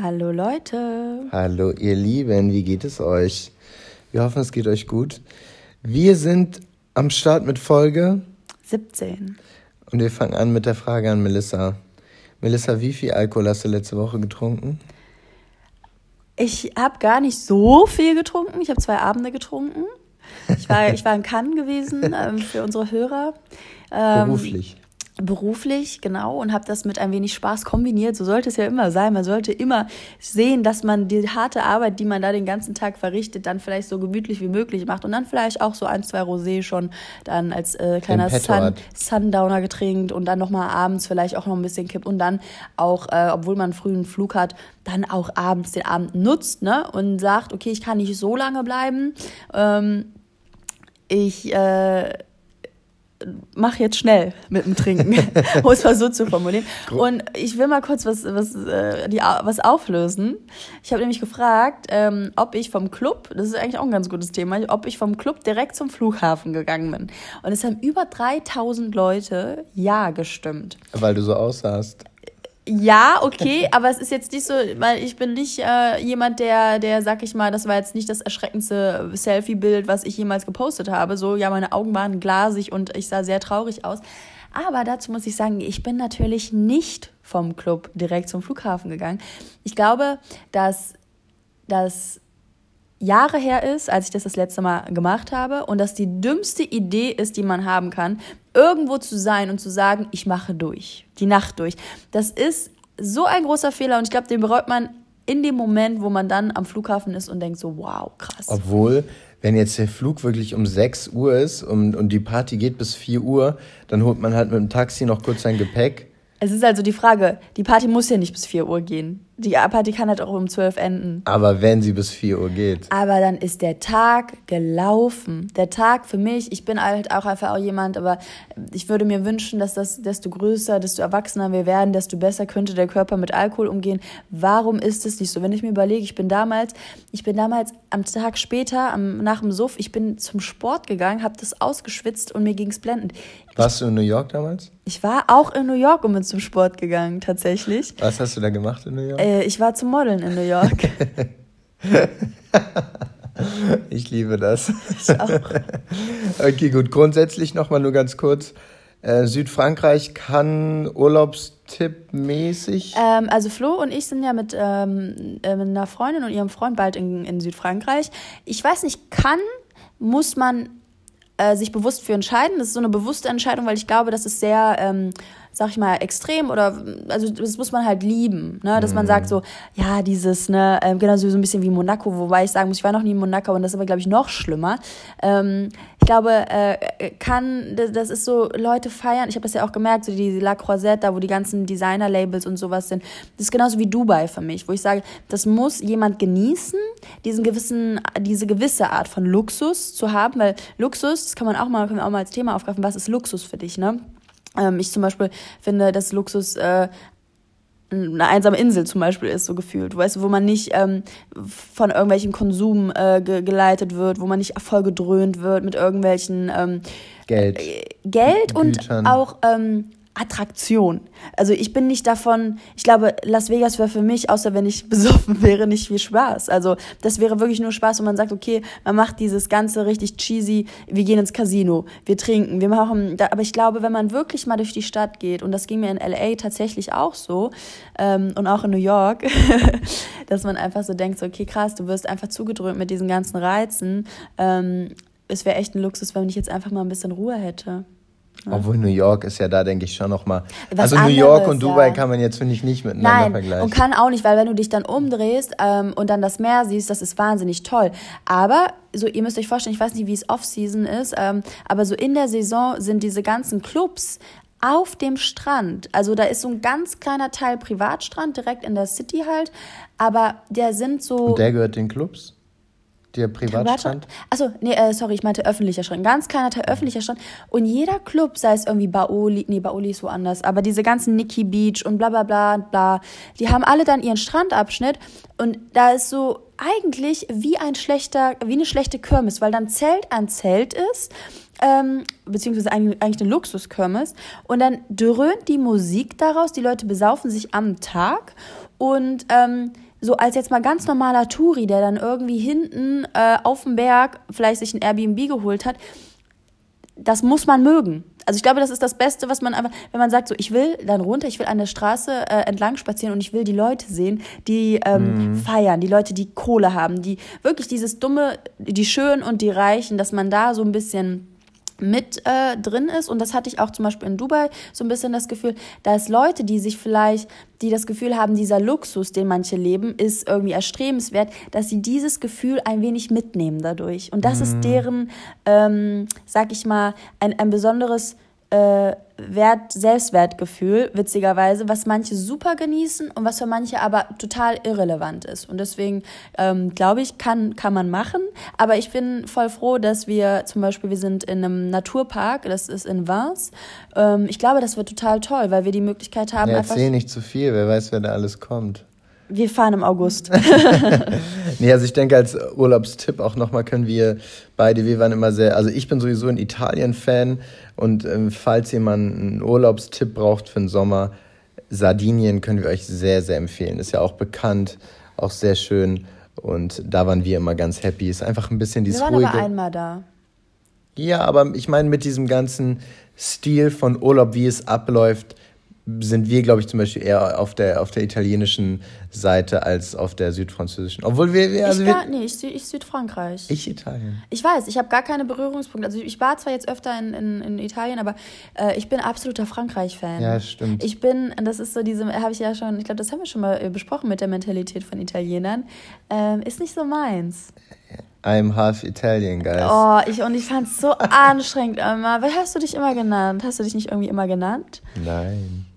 Hallo Leute. Hallo ihr Lieben, wie geht es euch? Wir hoffen, es geht euch gut. Wir sind am Start mit Folge 17. Und wir fangen an mit der Frage an Melissa. Melissa, wie viel Alkohol hast du letzte Woche getrunken? Ich habe gar nicht so viel getrunken. Ich habe zwei Abende getrunken. Ich war, ich war in Cannes gewesen ähm, für unsere Hörer. Ähm, Beruflich beruflich, genau, und habe das mit ein wenig Spaß kombiniert. So sollte es ja immer sein. Man sollte immer sehen, dass man die harte Arbeit, die man da den ganzen Tag verrichtet, dann vielleicht so gemütlich wie möglich macht und dann vielleicht auch so ein, zwei Rosé schon dann als äh, kleiner Sun, Sundowner getrinkt und dann nochmal abends vielleicht auch noch ein bisschen kippt und dann auch, äh, obwohl man früh einen Flug hat, dann auch abends den Abend nutzt ne? und sagt, okay, ich kann nicht so lange bleiben. Ähm, ich äh, mach jetzt schnell mit dem Trinken, um es mal so zu formulieren. Und ich will mal kurz was, was, äh, die, was auflösen. Ich habe nämlich gefragt, ähm, ob ich vom Club, das ist eigentlich auch ein ganz gutes Thema, ob ich vom Club direkt zum Flughafen gegangen bin. Und es haben über 3000 Leute Ja gestimmt. Weil du so aussahst. Ja, okay, aber es ist jetzt nicht so, weil ich bin nicht äh, jemand, der, der, sag ich mal, das war jetzt nicht das erschreckendste Selfie-Bild, was ich jemals gepostet habe. So, ja, meine Augen waren glasig und ich sah sehr traurig aus. Aber dazu muss ich sagen, ich bin natürlich nicht vom Club direkt zum Flughafen gegangen. Ich glaube, dass das Jahre her ist, als ich das das letzte Mal gemacht habe und dass die dümmste Idee ist, die man haben kann, irgendwo zu sein und zu sagen, ich mache durch, die Nacht durch. Das ist so ein großer Fehler und ich glaube, den bereut man in dem Moment, wo man dann am Flughafen ist und denkt so, wow, krass. Obwohl, wenn jetzt der Flug wirklich um 6 Uhr ist und, und die Party geht bis 4 Uhr, dann holt man halt mit dem Taxi noch kurz sein Gepäck. Es ist also die Frage, die Party muss ja nicht bis 4 Uhr gehen die Party kann halt auch um 12 enden. Aber wenn sie bis 4 Uhr geht. Aber dann ist der Tag gelaufen. Der Tag für mich, ich bin halt auch einfach auch jemand, aber ich würde mir wünschen, dass das, desto größer, desto erwachsener wir werden, desto besser könnte der Körper mit Alkohol umgehen. Warum ist es nicht so? Wenn ich mir überlege, ich bin damals, ich bin damals am Tag später, am, nach dem Suff, ich bin zum Sport gegangen, habe das ausgeschwitzt und mir ging es blendend. Warst du in New York damals? Ich war auch in New York und bin zum Sport gegangen, tatsächlich. Was hast du da gemacht in New York? Äh, ich war zum Modeln in New York. ich liebe das. Ich auch. Okay, gut. Grundsätzlich nochmal nur ganz kurz. Äh, Südfrankreich kann Urlaubstipp-mäßig? Ähm, also Flo und ich sind ja mit, ähm, äh, mit einer Freundin und ihrem Freund bald in, in Südfrankreich. Ich weiß nicht, kann, muss man äh, sich bewusst für entscheiden. Das ist so eine bewusste Entscheidung, weil ich glaube, das ist sehr ähm, sag ich mal, extrem oder, also das muss man halt lieben, ne? dass mhm. man sagt so, ja, dieses, ne, äh, genau so ein bisschen wie Monaco, wobei ich sagen muss, ich war noch nie in Monaco und das ist aber, glaube ich, noch schlimmer. Ähm, ich glaube, äh, kann, das, das ist so, Leute feiern, ich habe das ja auch gemerkt, so die La Croisette, da wo die ganzen Designer-Labels und sowas sind, das ist genauso wie Dubai für mich, wo ich sage, das muss jemand genießen, diesen gewissen, diese gewisse Art von Luxus zu haben, weil Luxus, das kann man auch mal, können wir auch mal als Thema aufgreifen, was ist Luxus für dich, ne? Ähm, ich zum Beispiel finde, dass Luxus äh, eine einsame Insel zum Beispiel ist, so gefühlt. Weißt du, wo man nicht ähm, von irgendwelchen Konsum äh, ge geleitet wird, wo man nicht voll gedröhnt wird mit irgendwelchen ähm, Geld. Äh, Geld Gütern. und auch ähm, Attraktion. Also ich bin nicht davon, ich glaube, Las Vegas wäre für mich, außer wenn ich besoffen wäre, nicht viel Spaß. Also das wäre wirklich nur Spaß, wenn man sagt, okay, man macht dieses Ganze richtig cheesy, wir gehen ins Casino, wir trinken, wir machen, aber ich glaube, wenn man wirklich mal durch die Stadt geht, und das ging mir in LA tatsächlich auch so, ähm, und auch in New York, dass man einfach so denkt, so, okay, krass, du wirst einfach zugedröhnt mit diesen ganzen Reizen. Ähm, es wäre echt ein Luxus, wenn ich jetzt einfach mal ein bisschen Ruhe hätte. Obwohl New York ist ja da, denke ich, schon nochmal. Also anderes, New York und Dubai ja. kann man jetzt, finde ich, nicht miteinander Nein, vergleichen. Und kann auch nicht, weil wenn du dich dann umdrehst ähm, und dann das Meer siehst, das ist wahnsinnig toll. Aber so, ihr müsst euch vorstellen, ich weiß nicht, wie es Off-Season ist, ähm, aber so in der Saison sind diese ganzen Clubs auf dem Strand. Also da ist so ein ganz kleiner Teil Privatstrand direkt in der City halt, aber der sind so. Und der gehört den Clubs? Der Privatstrand? Achso, nee, äh, sorry, ich meinte öffentlicher Strand. Ganz kleiner Teil öffentlicher Strand. Und jeder Club, sei es irgendwie Baoli, nee, Baoli ist woanders, aber diese ganzen Nikki Beach und bla bla bla bla, die haben alle dann ihren Strandabschnitt und da ist so eigentlich wie ein schlechter, wie eine schlechte Kirmes, weil dann Zelt an Zelt ist, ähm, beziehungsweise eigentlich, eine Luxuskirmes und dann dröhnt die Musik daraus, die Leute besaufen sich am Tag und ähm, so als jetzt mal ganz normaler Touri, der dann irgendwie hinten äh, auf dem Berg vielleicht sich ein Airbnb geholt hat, das muss man mögen. Also ich glaube, das ist das Beste, was man einfach, wenn man sagt, so ich will dann runter, ich will an der Straße äh, entlang spazieren und ich will die Leute sehen, die ähm, mhm. feiern, die Leute, die Kohle haben, die wirklich dieses dumme, die Schönen und die Reichen, dass man da so ein bisschen mit äh, drin ist. Und das hatte ich auch zum Beispiel in Dubai so ein bisschen das Gefühl, da es Leute, die sich vielleicht, die das Gefühl haben, dieser Luxus, den manche leben, ist irgendwie erstrebenswert, dass sie dieses Gefühl ein wenig mitnehmen dadurch. Und das mhm. ist deren, ähm, sag ich mal, ein, ein besonderes äh, Wert, Selbstwertgefühl, witzigerweise, was manche super genießen und was für manche aber total irrelevant ist. Und deswegen ähm, glaube ich, kann, kann man machen. Aber ich bin voll froh, dass wir zum Beispiel, wir sind in einem Naturpark, das ist in Vins. Ähm, ich glaube, das wird total toll, weil wir die Möglichkeit haben. Ja, erzähl nicht zu viel, wer weiß, wer da alles kommt. Wir fahren im August. nee, also ich denke, als Urlaubstipp auch nochmal können wir beide, wir waren immer sehr, also ich bin sowieso ein Italien-Fan und ähm, falls jemand einen Urlaubstipp braucht für den Sommer, Sardinien können wir euch sehr, sehr empfehlen. Ist ja auch bekannt, auch sehr schön und da waren wir immer ganz happy. Ist einfach ein bisschen dieses. Wir waren ruhige. aber einmal da. Ja, aber ich meine mit diesem ganzen Stil von Urlaub, wie es abläuft, sind wir, glaube ich, zum Beispiel eher auf der, auf der italienischen Seite als auf der südfranzösischen. Obwohl wir. wir also ich gar, nee, ich, ich Südfrankreich. Ich Italien. Ich weiß, ich habe gar keine Berührungspunkte. Also ich war zwar jetzt öfter in, in, in Italien, aber äh, ich bin absoluter Frankreich-Fan. Ja, stimmt. Ich bin, das ist so diese, habe ich ja schon, ich glaube, das haben wir schon mal äh, besprochen mit der Mentalität von Italienern. Ähm, ist nicht so meins. I'm half Italian, guys. Oh, ich, und ich fand es so anstrengend immer. Wie hast du dich immer genannt? Hast du dich nicht irgendwie immer genannt? Nein.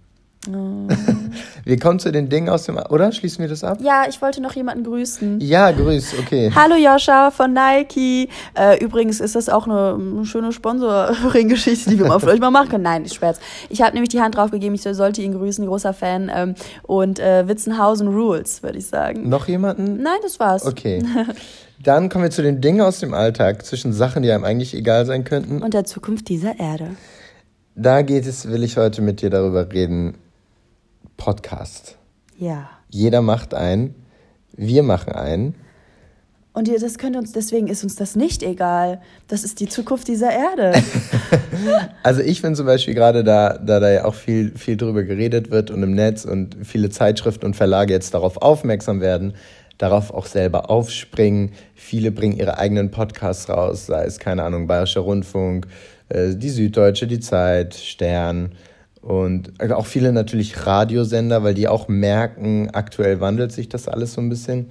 Oh. Wir kommen zu den Dingen aus dem, oder? Schließen wir das ab? Ja, ich wollte noch jemanden grüßen. Ja, grüß, okay. Hallo Joscha von Nike. Äh, übrigens ist das auch eine schöne Sponsoring-Geschichte, die wir mal vielleicht mal machen können. Nein, ich Scherz. Ich habe nämlich die Hand drauf gegeben, ich sollte ihn grüßen, großer Fan. Ähm, und äh, Witzenhausen Rules, würde ich sagen. Noch jemanden? Nein, das war's. Okay. Dann kommen wir zu den Dingen aus dem Alltag, zwischen Sachen, die einem eigentlich egal sein könnten. Und der Zukunft dieser Erde. Da geht es, will ich heute mit dir darüber reden, Podcast. Ja. Jeder macht einen. Wir machen einen. Und ihr, das könnte uns, deswegen ist uns das nicht egal. Das ist die Zukunft dieser Erde. also ich bin zum Beispiel gerade da, da da ja auch viel, viel drüber geredet wird und im Netz und viele Zeitschriften und Verlage jetzt darauf aufmerksam werden, darauf auch selber aufspringen. Viele bringen ihre eigenen Podcasts raus, sei es, keine Ahnung, Bayerischer Rundfunk, äh, die Süddeutsche, die Zeit, Stern, und also auch viele natürlich Radiosender, weil die auch merken, aktuell wandelt sich das alles so ein bisschen.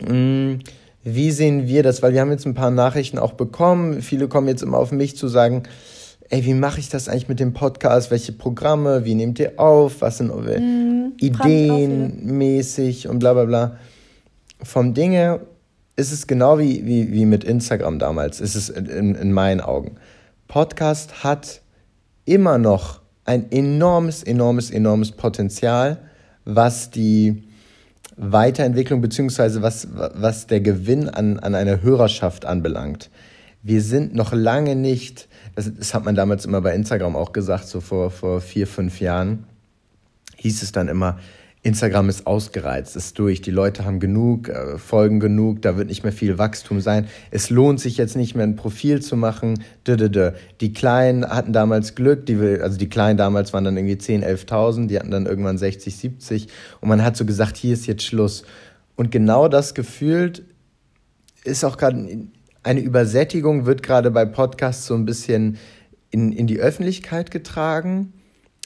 Mm, wie sehen wir das? Weil wir haben jetzt ein paar Nachrichten auch bekommen. Viele kommen jetzt immer auf mich zu sagen, ey, wie mache ich das eigentlich mit dem Podcast? Welche Programme? Wie nehmt ihr auf? Was sind eure mhm, Ideen mäßig und bla bla bla. Vom Dinge ist es genau wie, wie, wie mit Instagram damals, ist es in, in meinen Augen. Podcast hat immer noch ein enormes, enormes, enormes Potenzial, was die Weiterentwicklung bzw. Was, was der Gewinn an, an einer Hörerschaft anbelangt. Wir sind noch lange nicht, das, das hat man damals immer bei Instagram auch gesagt, so vor, vor vier, fünf Jahren, hieß es dann immer, Instagram ist ausgereizt, ist durch. Die Leute haben genug, äh, folgen genug, da wird nicht mehr viel Wachstum sein. Es lohnt sich jetzt nicht mehr ein Profil zu machen. Die Kleinen hatten damals Glück, die, also die Kleinen damals waren dann irgendwie 10, 11.000, die hatten dann irgendwann 60, 70 und man hat so gesagt, hier ist jetzt Schluss. Und genau das gefühlt ist auch gerade eine Übersättigung, wird gerade bei Podcasts so ein bisschen in, in die Öffentlichkeit getragen.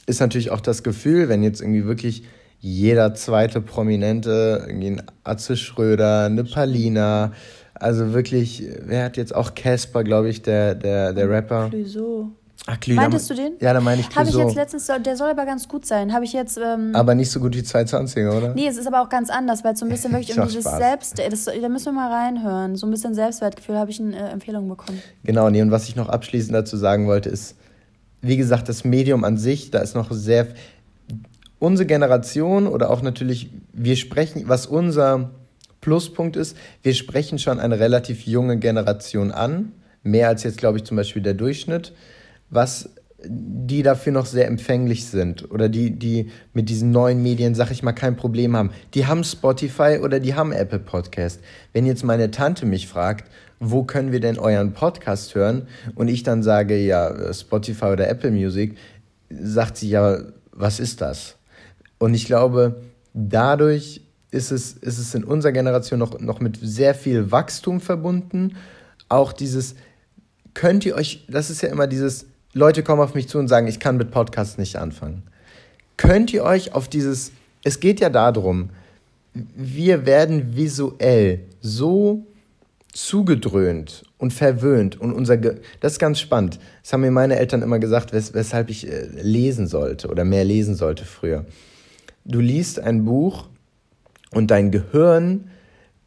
Ist natürlich auch das Gefühl, wenn jetzt irgendwie wirklich jeder zweite Prominente, irgendwie ein Atze Schröder, eine Palina, also wirklich, wer hat jetzt auch Casper, glaube ich, der, der, der Rapper. Clouseau. Ach, Clou, Meintest du den? Ja, da meine ich Habe ich jetzt letztens, der soll aber ganz gut sein. Habe ich jetzt. Ähm, aber nicht so gut wie 220er, oder? Nee, es ist aber auch ganz anders, weil es so ein bisschen wirklich um dieses Spaß. Selbst. Das, da müssen wir mal reinhören. So ein bisschen Selbstwertgefühl habe ich eine äh, Empfehlung bekommen. Genau, nee, und was ich noch abschließend dazu sagen wollte, ist, wie gesagt, das Medium an sich, da ist noch sehr unsere Generation oder auch natürlich, wir sprechen, was unser Pluspunkt ist, wir sprechen schon eine relativ junge Generation an, mehr als jetzt, glaube ich, zum Beispiel der Durchschnitt, was die dafür noch sehr empfänglich sind oder die, die mit diesen neuen Medien, sag ich mal, kein Problem haben. Die haben Spotify oder die haben Apple Podcast. Wenn jetzt meine Tante mich fragt, wo können wir denn euren Podcast hören? Und ich dann sage, ja, Spotify oder Apple Music, sagt sie ja, was ist das? Und ich glaube, dadurch ist es, ist es in unserer Generation noch, noch mit sehr viel Wachstum verbunden. Auch dieses, könnt ihr euch, das ist ja immer dieses, Leute kommen auf mich zu und sagen, ich kann mit Podcasts nicht anfangen. Könnt ihr euch auf dieses, es geht ja darum, wir werden visuell so zugedröhnt und verwöhnt und unser Ge das ist ganz spannend. Das haben mir meine Eltern immer gesagt, wes weshalb ich äh, lesen sollte oder mehr lesen sollte früher. Du liest ein Buch und dein Gehirn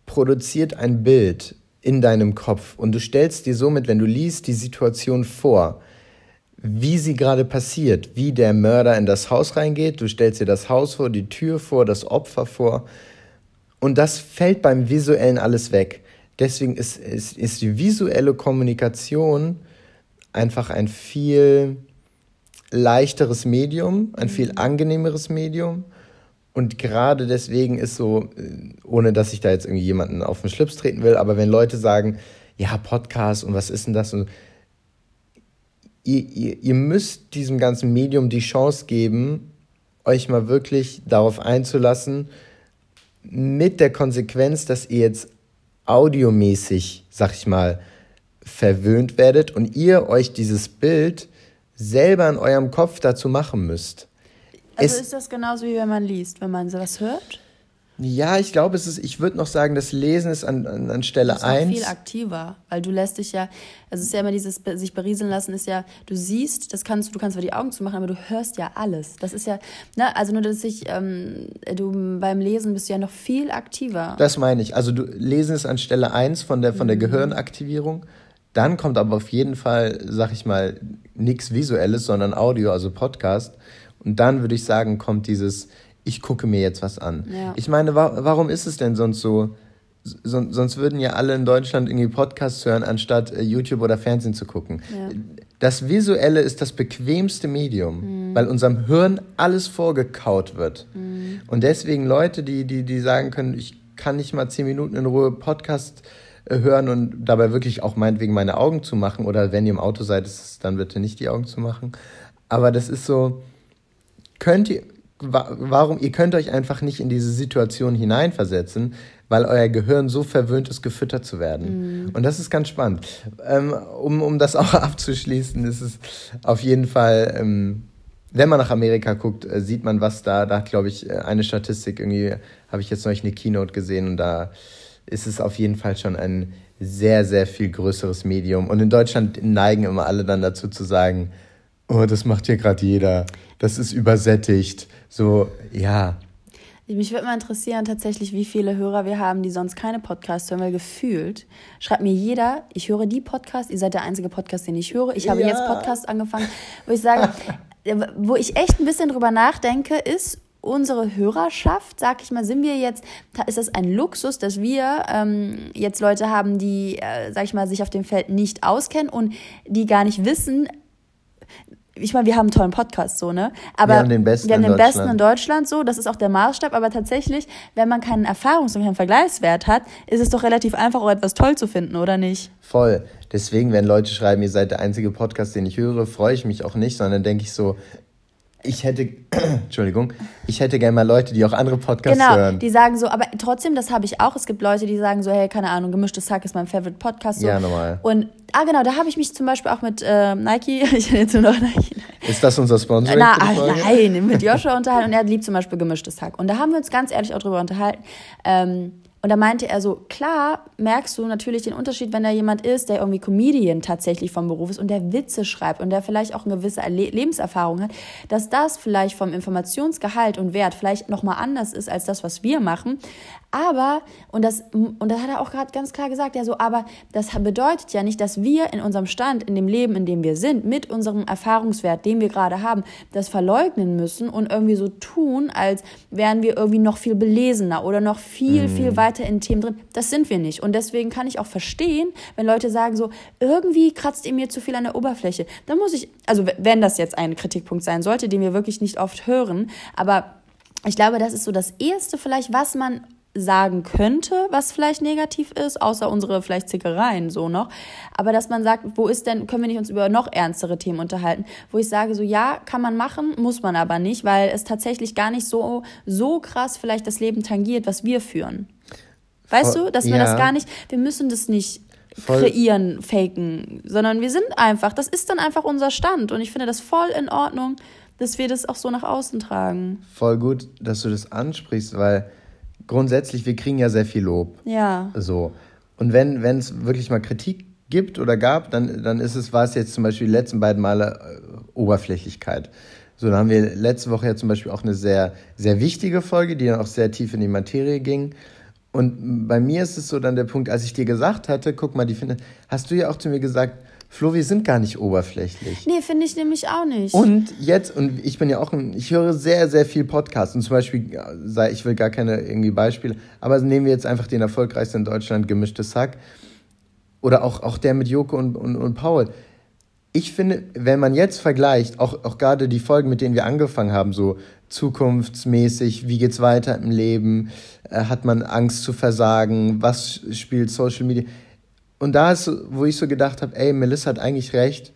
produziert ein Bild in deinem Kopf und du stellst dir somit, wenn du liest, die Situation vor, wie sie gerade passiert, wie der Mörder in das Haus reingeht, du stellst dir das Haus vor, die Tür vor, das Opfer vor und das fällt beim visuellen alles weg. Deswegen ist, ist, ist die visuelle Kommunikation einfach ein viel leichteres Medium, ein viel mhm. angenehmeres Medium. Und gerade deswegen ist so, äh, ohne dass ich da jetzt irgendwie jemanden auf den Schlips treten will, aber wenn Leute sagen, ja, Podcast und was ist denn das? Und ihr, ihr, ihr müsst diesem ganzen Medium die Chance geben, euch mal wirklich darauf einzulassen, mit der Konsequenz, dass ihr jetzt audiomäßig, sag ich mal, verwöhnt werdet und ihr euch dieses Bild selber in eurem Kopf dazu machen müsst. Also ist das genauso wie wenn man liest, wenn man sowas hört? Ja, ich glaube, es ist, ich würde noch sagen, das Lesen ist an, an, an Stelle 1. viel aktiver, weil du lässt dich ja, also es ist ja immer dieses sich berieseln lassen, ist ja, du siehst, das kannst du kannst zwar die Augen zumachen, aber du hörst ja alles. Das ist ja, ne, also nur, dass ich, ähm, du beim Lesen bist du ja noch viel aktiver. Das meine ich. Also du Lesen ist an Stelle 1 von der, von der mhm. Gehirnaktivierung. Dann kommt aber auf jeden Fall, sag ich mal, nichts Visuelles, sondern Audio, also Podcast. Und dann würde ich sagen, kommt dieses ich gucke mir jetzt was an. Ja. Ich meine, wa warum ist es denn sonst so? So, sonst würden ja alle in Deutschland irgendwie Podcasts hören, anstatt äh, YouTube oder Fernsehen zu gucken. Ja. Das Visuelle ist das bequemste Medium, mhm. weil unserem Hirn alles vorgekaut wird. Mhm. Und deswegen Leute, die, die, die sagen können, ich kann nicht mal zehn Minuten in Ruhe Podcast äh, hören und dabei wirklich auch meinetwegen meine Augen zu machen oder wenn ihr im Auto seid, ist es dann bitte nicht die Augen zu machen. Aber das ist so, könnt ihr, warum, ihr könnt euch einfach nicht in diese Situation hineinversetzen, weil euer Gehirn so verwöhnt ist, gefüttert zu werden. Mhm. Und das ist ganz spannend. Ähm, um, um das auch abzuschließen, ist es auf jeden Fall, ähm, wenn man nach Amerika guckt, äh, sieht man, was da, da hat, glaube ich, äh, eine Statistik, irgendwie habe ich jetzt neulich eine Keynote gesehen und da ist es auf jeden Fall schon ein sehr, sehr viel größeres Medium. Und in Deutschland neigen immer alle dann dazu zu sagen, oh, das macht hier gerade jeder, das ist übersättigt so, ja. Mich würde mal interessieren, tatsächlich, wie viele Hörer wir haben, die sonst keine Podcasts hören, weil gefühlt schreibt mir jeder, ich höre die Podcasts, ihr seid der einzige Podcast, den ich höre. Ich habe ja. jetzt Podcast angefangen, wo ich sage, wo ich echt ein bisschen drüber nachdenke, ist, unsere Hörerschaft, sag ich mal, sind wir jetzt, ist das ein Luxus, dass wir ähm, jetzt Leute haben, die, äh, sag ich mal, sich auf dem Feld nicht auskennen und die gar nicht wissen, ich meine, wir haben einen tollen Podcast so, ne? Aber wir haben den besten, wir haben den in, besten in Deutschland so, das ist auch der Maßstab, aber tatsächlich, wenn man keinen Erfahrungs- und keinen Vergleichswert hat, ist es doch relativ einfach, auch etwas toll zu finden, oder nicht? Voll. Deswegen, wenn Leute schreiben, ihr seid der einzige Podcast, den ich höre, freue ich mich auch nicht, sondern denke ich so, ich hätte, Entschuldigung, ich hätte gerne mal Leute, die auch andere Podcasts genau, hören. die sagen so, aber trotzdem, das habe ich auch. Es gibt Leute, die sagen so, hey, keine Ahnung, gemischtes Hack ist mein Favorite Podcast. So. Ja, normal. Und, ah, genau, da habe ich mich zum Beispiel auch mit äh, Nike, ich nenne jetzt nur noch Nike. Ist das unser Sponsoring? Na, ach, nein, mit Joshua unterhalten und er liebt zum Beispiel gemischtes Hack. Und da haben wir uns ganz ehrlich auch drüber unterhalten. Ähm, und da meinte er so, klar merkst du natürlich den Unterschied, wenn da jemand ist, der irgendwie Comedian tatsächlich vom Beruf ist und der Witze schreibt und der vielleicht auch eine gewisse Le Lebenserfahrung hat, dass das vielleicht vom Informationsgehalt und Wert vielleicht nochmal anders ist als das, was wir machen. Aber, und das, und das hat er auch gerade ganz klar gesagt, ja so, aber das bedeutet ja nicht, dass wir in unserem Stand, in dem Leben, in dem wir sind, mit unserem Erfahrungswert, den wir gerade haben, das verleugnen müssen und irgendwie so tun, als wären wir irgendwie noch viel belesener oder noch viel, mhm. viel weiter weiter in Themen drin. Das sind wir nicht. Und deswegen kann ich auch verstehen, wenn Leute sagen so, irgendwie kratzt ihr mir zu viel an der Oberfläche. Dann muss ich, also wenn das jetzt ein Kritikpunkt sein sollte, den wir wirklich nicht oft hören, aber ich glaube, das ist so das Erste vielleicht, was man sagen könnte, was vielleicht negativ ist, außer unsere vielleicht Zickereien so noch. Aber dass man sagt, wo ist denn, können wir nicht uns über noch ernstere Themen unterhalten? Wo ich sage, so ja, kann man machen, muss man aber nicht, weil es tatsächlich gar nicht so, so krass vielleicht das Leben tangiert, was wir führen. Weißt Voll, du, dass wir ja. das gar nicht, wir müssen das nicht voll. kreieren, faken, sondern wir sind einfach, das ist dann einfach unser Stand und ich finde das voll in Ordnung, dass wir das auch so nach außen tragen. Voll gut, dass du das ansprichst, weil grundsätzlich, wir kriegen ja sehr viel Lob. Ja. So. Und wenn es wirklich mal Kritik gibt oder gab, dann, dann ist es, war es jetzt zum Beispiel die letzten beiden Male äh, Oberflächlichkeit. So, dann haben wir letzte Woche ja zum Beispiel auch eine sehr, sehr wichtige Folge, die dann auch sehr tief in die Materie ging. Und bei mir ist es so dann der Punkt, als ich dir gesagt hatte, guck mal, die finde, hast du ja auch zu mir gesagt, Flo, wir sind gar nicht oberflächlich. Nee, finde ich nämlich auch nicht. Und jetzt, und ich bin ja auch, ein, ich höre sehr, sehr viel Podcasts. Und zum Beispiel, ich will gar keine irgendwie Beispiele, aber nehmen wir jetzt einfach den erfolgreichsten in Deutschland, Gemischtes Sack. Oder auch, auch der mit Joko und, und, und Paul. Ich finde, wenn man jetzt vergleicht, auch, auch gerade die Folgen, mit denen wir angefangen haben, so zukunftsmäßig, wie geht's weiter im Leben, äh, hat man Angst zu versagen, was spielt Social Media, und da ist, wo ich so gedacht habe, ey, Melissa hat eigentlich recht.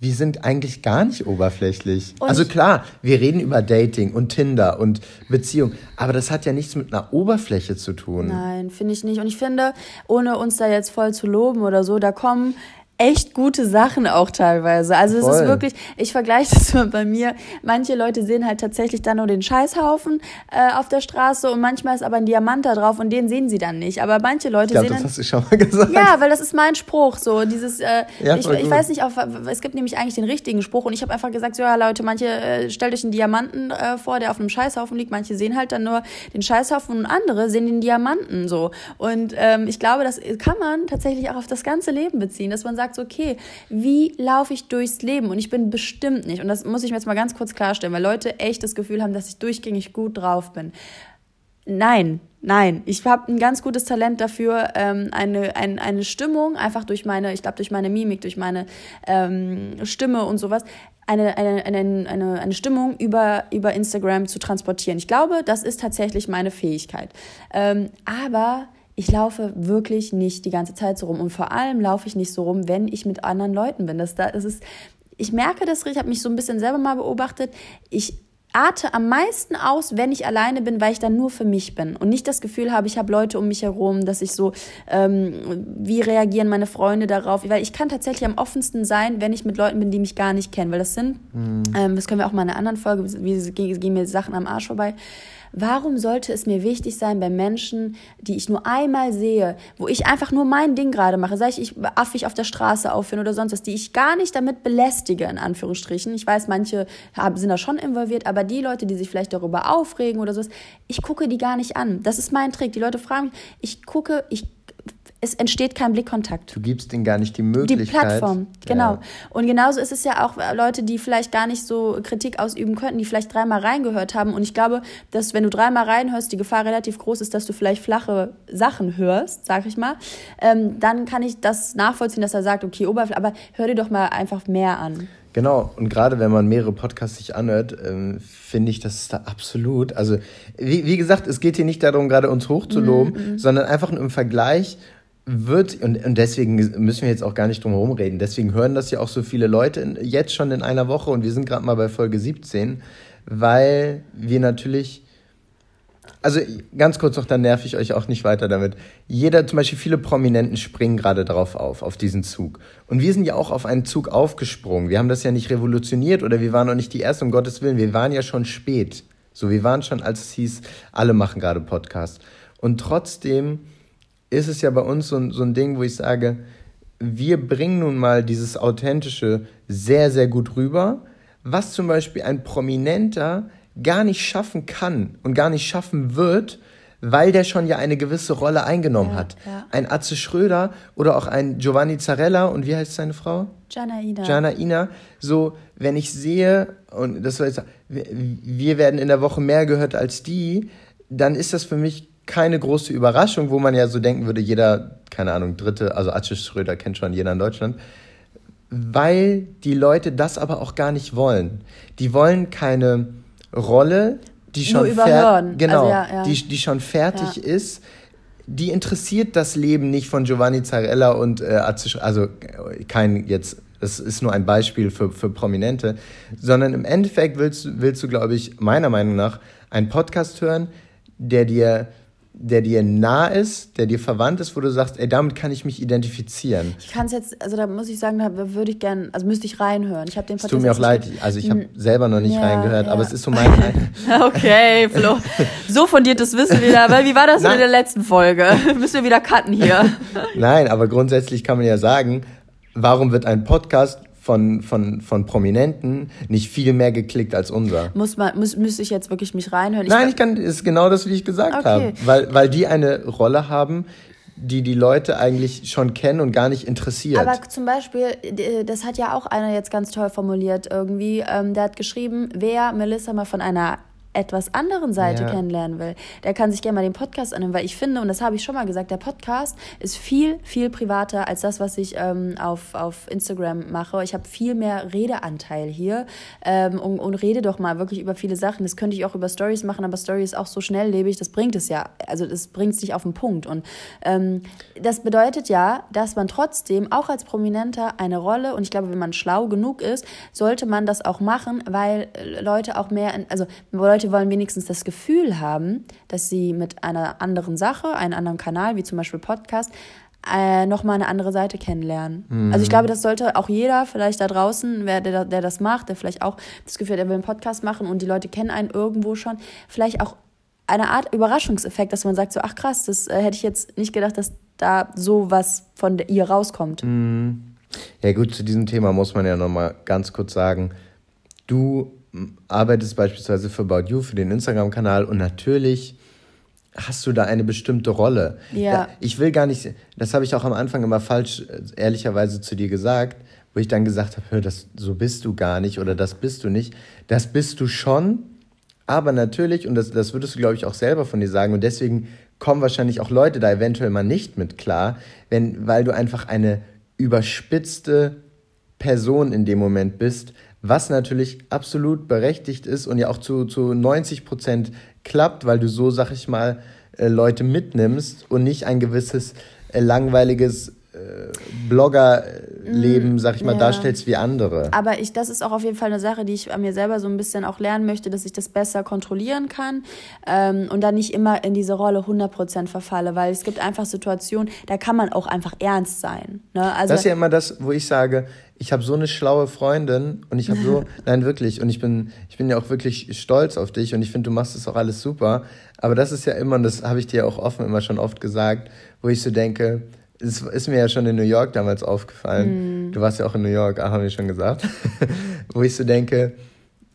Wir sind eigentlich gar nicht oberflächlich. Und also klar, wir reden über Dating und Tinder und Beziehung, aber das hat ja nichts mit einer Oberfläche zu tun. Nein, finde ich nicht. Und ich finde, ohne uns da jetzt voll zu loben oder so, da kommen echt gute Sachen auch teilweise. Also Voll. es ist wirklich, ich vergleiche das mal bei mir. Manche Leute sehen halt tatsächlich dann nur den Scheißhaufen äh, auf der Straße und manchmal ist aber ein Diamant da drauf und den sehen sie dann nicht. Aber manche Leute ich glaub, sehen das dann, hast du schon mal gesagt. Ja, weil das ist mein Spruch. So dieses, äh, ja, ich, ich weiß nicht, auf, es gibt nämlich eigentlich den richtigen Spruch und ich habe einfach gesagt, so ja Leute, manche äh, stellt euch einen Diamanten äh, vor, der auf einem Scheißhaufen liegt. Manche sehen halt dann nur den Scheißhaufen und andere sehen den Diamanten so. Und ähm, ich glaube, das kann man tatsächlich auch auf das ganze Leben beziehen, dass man sagt sagt okay, wie laufe ich durchs Leben? Und ich bin bestimmt nicht, und das muss ich mir jetzt mal ganz kurz klarstellen, weil Leute echt das Gefühl haben, dass ich durchgängig gut drauf bin. Nein, nein. Ich habe ein ganz gutes Talent dafür, ähm, eine, ein, eine Stimmung, einfach durch meine, ich glaube, durch meine Mimik, durch meine ähm, Stimme und sowas, eine, eine, eine, eine, eine Stimmung über, über Instagram zu transportieren. Ich glaube, das ist tatsächlich meine Fähigkeit. Ähm, aber ich laufe wirklich nicht die ganze Zeit so rum. Und vor allem laufe ich nicht so rum, wenn ich mit anderen Leuten bin. Das, das ist, ich merke das, ich habe mich so ein bisschen selber mal beobachtet. Ich arte am meisten aus, wenn ich alleine bin, weil ich dann nur für mich bin und nicht das Gefühl habe, ich habe Leute um mich herum, dass ich so, ähm, wie reagieren meine Freunde darauf, weil ich kann tatsächlich am offensten sein, wenn ich mit Leuten bin, die mich gar nicht kennen, weil das sind, mhm. ähm, das können wir auch mal in einer anderen Folge, wie gehen mir Sachen am Arsch vorbei, Warum sollte es mir wichtig sein bei Menschen, die ich nur einmal sehe, wo ich einfach nur mein Ding gerade mache, sei ich, ich affig auf der Straße aufführen oder sonst was, die ich gar nicht damit belästige, in Anführungsstrichen. Ich weiß, manche sind da schon involviert, aber die Leute, die sich vielleicht darüber aufregen oder sowas, ich gucke die gar nicht an. Das ist mein Trick. Die Leute fragen mich, ich gucke, ich es entsteht kein Blickkontakt. Du gibst ihnen gar nicht die Möglichkeit. Die Plattform, genau. Ja. Und genauso ist es ja auch Leute, die vielleicht gar nicht so Kritik ausüben könnten, die vielleicht dreimal reingehört haben. Und ich glaube, dass wenn du dreimal reinhörst, die Gefahr relativ groß ist, dass du vielleicht flache Sachen hörst, sag ich mal. Ähm, dann kann ich das nachvollziehen, dass er sagt, okay, Oberfläche, aber hör dir doch mal einfach mehr an. Genau, und gerade wenn man mehrere Podcasts sich anhört, ähm, finde ich, das ist da absolut. Also, wie, wie gesagt, es geht hier nicht darum, gerade uns hochzuloben, mm -hmm. sondern einfach nur im Vergleich wird, und, und deswegen müssen wir jetzt auch gar nicht drum herum reden, deswegen hören das ja auch so viele Leute in, jetzt schon in einer Woche und wir sind gerade mal bei Folge 17, weil wir natürlich, also ganz kurz noch, dann nerv ich euch auch nicht weiter damit. Jeder, zum Beispiel viele Prominenten springen gerade darauf auf, auf diesen Zug. Und wir sind ja auch auf einen Zug aufgesprungen. Wir haben das ja nicht revolutioniert oder wir waren noch nicht die Ersten, um Gottes Willen, wir waren ja schon spät. So, wir waren schon, als es hieß, alle machen gerade Podcast. Und trotzdem ist es ja bei uns so, so ein Ding, wo ich sage, wir bringen nun mal dieses Authentische sehr, sehr gut rüber, was zum Beispiel ein Prominenter gar nicht schaffen kann und gar nicht schaffen wird, weil der schon ja eine gewisse Rolle eingenommen ja, hat. Ja. Ein Atze Schröder oder auch ein Giovanni Zarella und wie heißt seine Frau? Janaina. Janaina. So, wenn ich sehe, und das war jetzt, wir werden in der Woche mehr gehört als die, dann ist das für mich keine große Überraschung, wo man ja so denken würde, jeder, keine Ahnung, Dritte, also Atze Schröder kennt schon jeder in Deutschland, weil die Leute das aber auch gar nicht wollen. Die wollen keine Rolle, die schon, fer genau, also ja, ja. Die, die schon fertig ja. ist. Die interessiert das Leben nicht von Giovanni Zarella und äh, Atze, also kein jetzt das ist nur ein Beispiel für, für Prominente, sondern im Endeffekt willst, willst du, glaube ich, meiner Meinung nach einen Podcast hören, der dir der dir nah ist, der dir verwandt ist, wo du sagst, ey, damit kann ich mich identifizieren. Ich kann es jetzt, also da muss ich sagen, da würde ich gerne, also müsste ich reinhören. Ich habe den Es tut mir auch leid, also ich habe selber noch nicht ja, reingehört, ja. aber es ist so mein Okay, Flo. So fundiertes Wissen wieder, weil wie war das Nein. in der letzten Folge? Müssen wir wieder cutten hier. Nein, aber grundsätzlich kann man ja sagen, warum wird ein Podcast von, von, von Prominenten nicht viel mehr geklickt als unser. Muss man, muss, müsste ich jetzt wirklich mich reinhören? Ich Nein, ich kann, ist genau das, wie ich gesagt okay. habe. Weil, weil die eine Rolle haben, die die Leute eigentlich schon kennen und gar nicht interessiert. Aber zum Beispiel, das hat ja auch einer jetzt ganz toll formuliert irgendwie. Ähm, der hat geschrieben, wer Melissa mal von einer etwas anderen Seite ja. kennenlernen will, der kann sich gerne mal den Podcast anhören, weil ich finde, und das habe ich schon mal gesagt, der Podcast ist viel, viel privater als das, was ich ähm, auf, auf Instagram mache. Ich habe viel mehr Redeanteil hier ähm, und, und rede doch mal wirklich über viele Sachen. Das könnte ich auch über Stories machen, aber Stories ist auch so schnelllebig, das bringt es ja. Also das bringt es nicht auf den Punkt. Und ähm, das bedeutet ja, dass man trotzdem auch als Prominenter eine Rolle, und ich glaube, wenn man schlau genug ist, sollte man das auch machen, weil Leute auch mehr, also Leute Leute wollen wenigstens das Gefühl haben, dass sie mit einer anderen Sache, einem anderen Kanal, wie zum Beispiel Podcast, äh, nochmal eine andere Seite kennenlernen. Mhm. Also ich glaube, das sollte auch jeder vielleicht da draußen, wer, der, der das macht, der vielleicht auch das Gefühl hat, er will einen Podcast machen und die Leute kennen einen irgendwo schon, vielleicht auch eine Art Überraschungseffekt, dass man sagt so, ach krass, das äh, hätte ich jetzt nicht gedacht, dass da so was von ihr rauskommt. Mhm. Ja gut, zu diesem Thema muss man ja nochmal ganz kurz sagen, du arbeitest beispielsweise für About You, für den Instagram-Kanal und natürlich hast du da eine bestimmte Rolle. Ja. Ich will gar nicht, das habe ich auch am Anfang immer falsch, äh, ehrlicherweise zu dir gesagt, wo ich dann gesagt habe, das, so bist du gar nicht oder das bist du nicht. Das bist du schon, aber natürlich, und das, das würdest du, glaube ich, auch selber von dir sagen, und deswegen kommen wahrscheinlich auch Leute da eventuell mal nicht mit klar, wenn, weil du einfach eine überspitzte Person in dem Moment bist, was natürlich absolut berechtigt ist und ja auch zu, zu 90 Prozent klappt, weil du so, sag ich mal, äh, Leute mitnimmst und nicht ein gewisses äh, langweiliges Bloggerleben, mm, sag ich mal, ja. darstellst wie andere. Aber ich, das ist auch auf jeden Fall eine Sache, die ich an mir selber so ein bisschen auch lernen möchte, dass ich das besser kontrollieren kann ähm, und dann nicht immer in diese Rolle 100% verfalle, weil es gibt einfach Situationen, da kann man auch einfach ernst sein. Ne? Also, das ist ja immer das, wo ich sage, ich habe so eine schlaue Freundin und ich habe so, nein, wirklich, und ich bin, ich bin ja auch wirklich stolz auf dich und ich finde, du machst das auch alles super. Aber das ist ja immer, und das habe ich dir auch offen immer schon oft gesagt, wo ich so denke, es ist mir ja schon in New York damals aufgefallen. Mm. Du warst ja auch in New York, ah, haben wir schon gesagt. Wo ich so denke,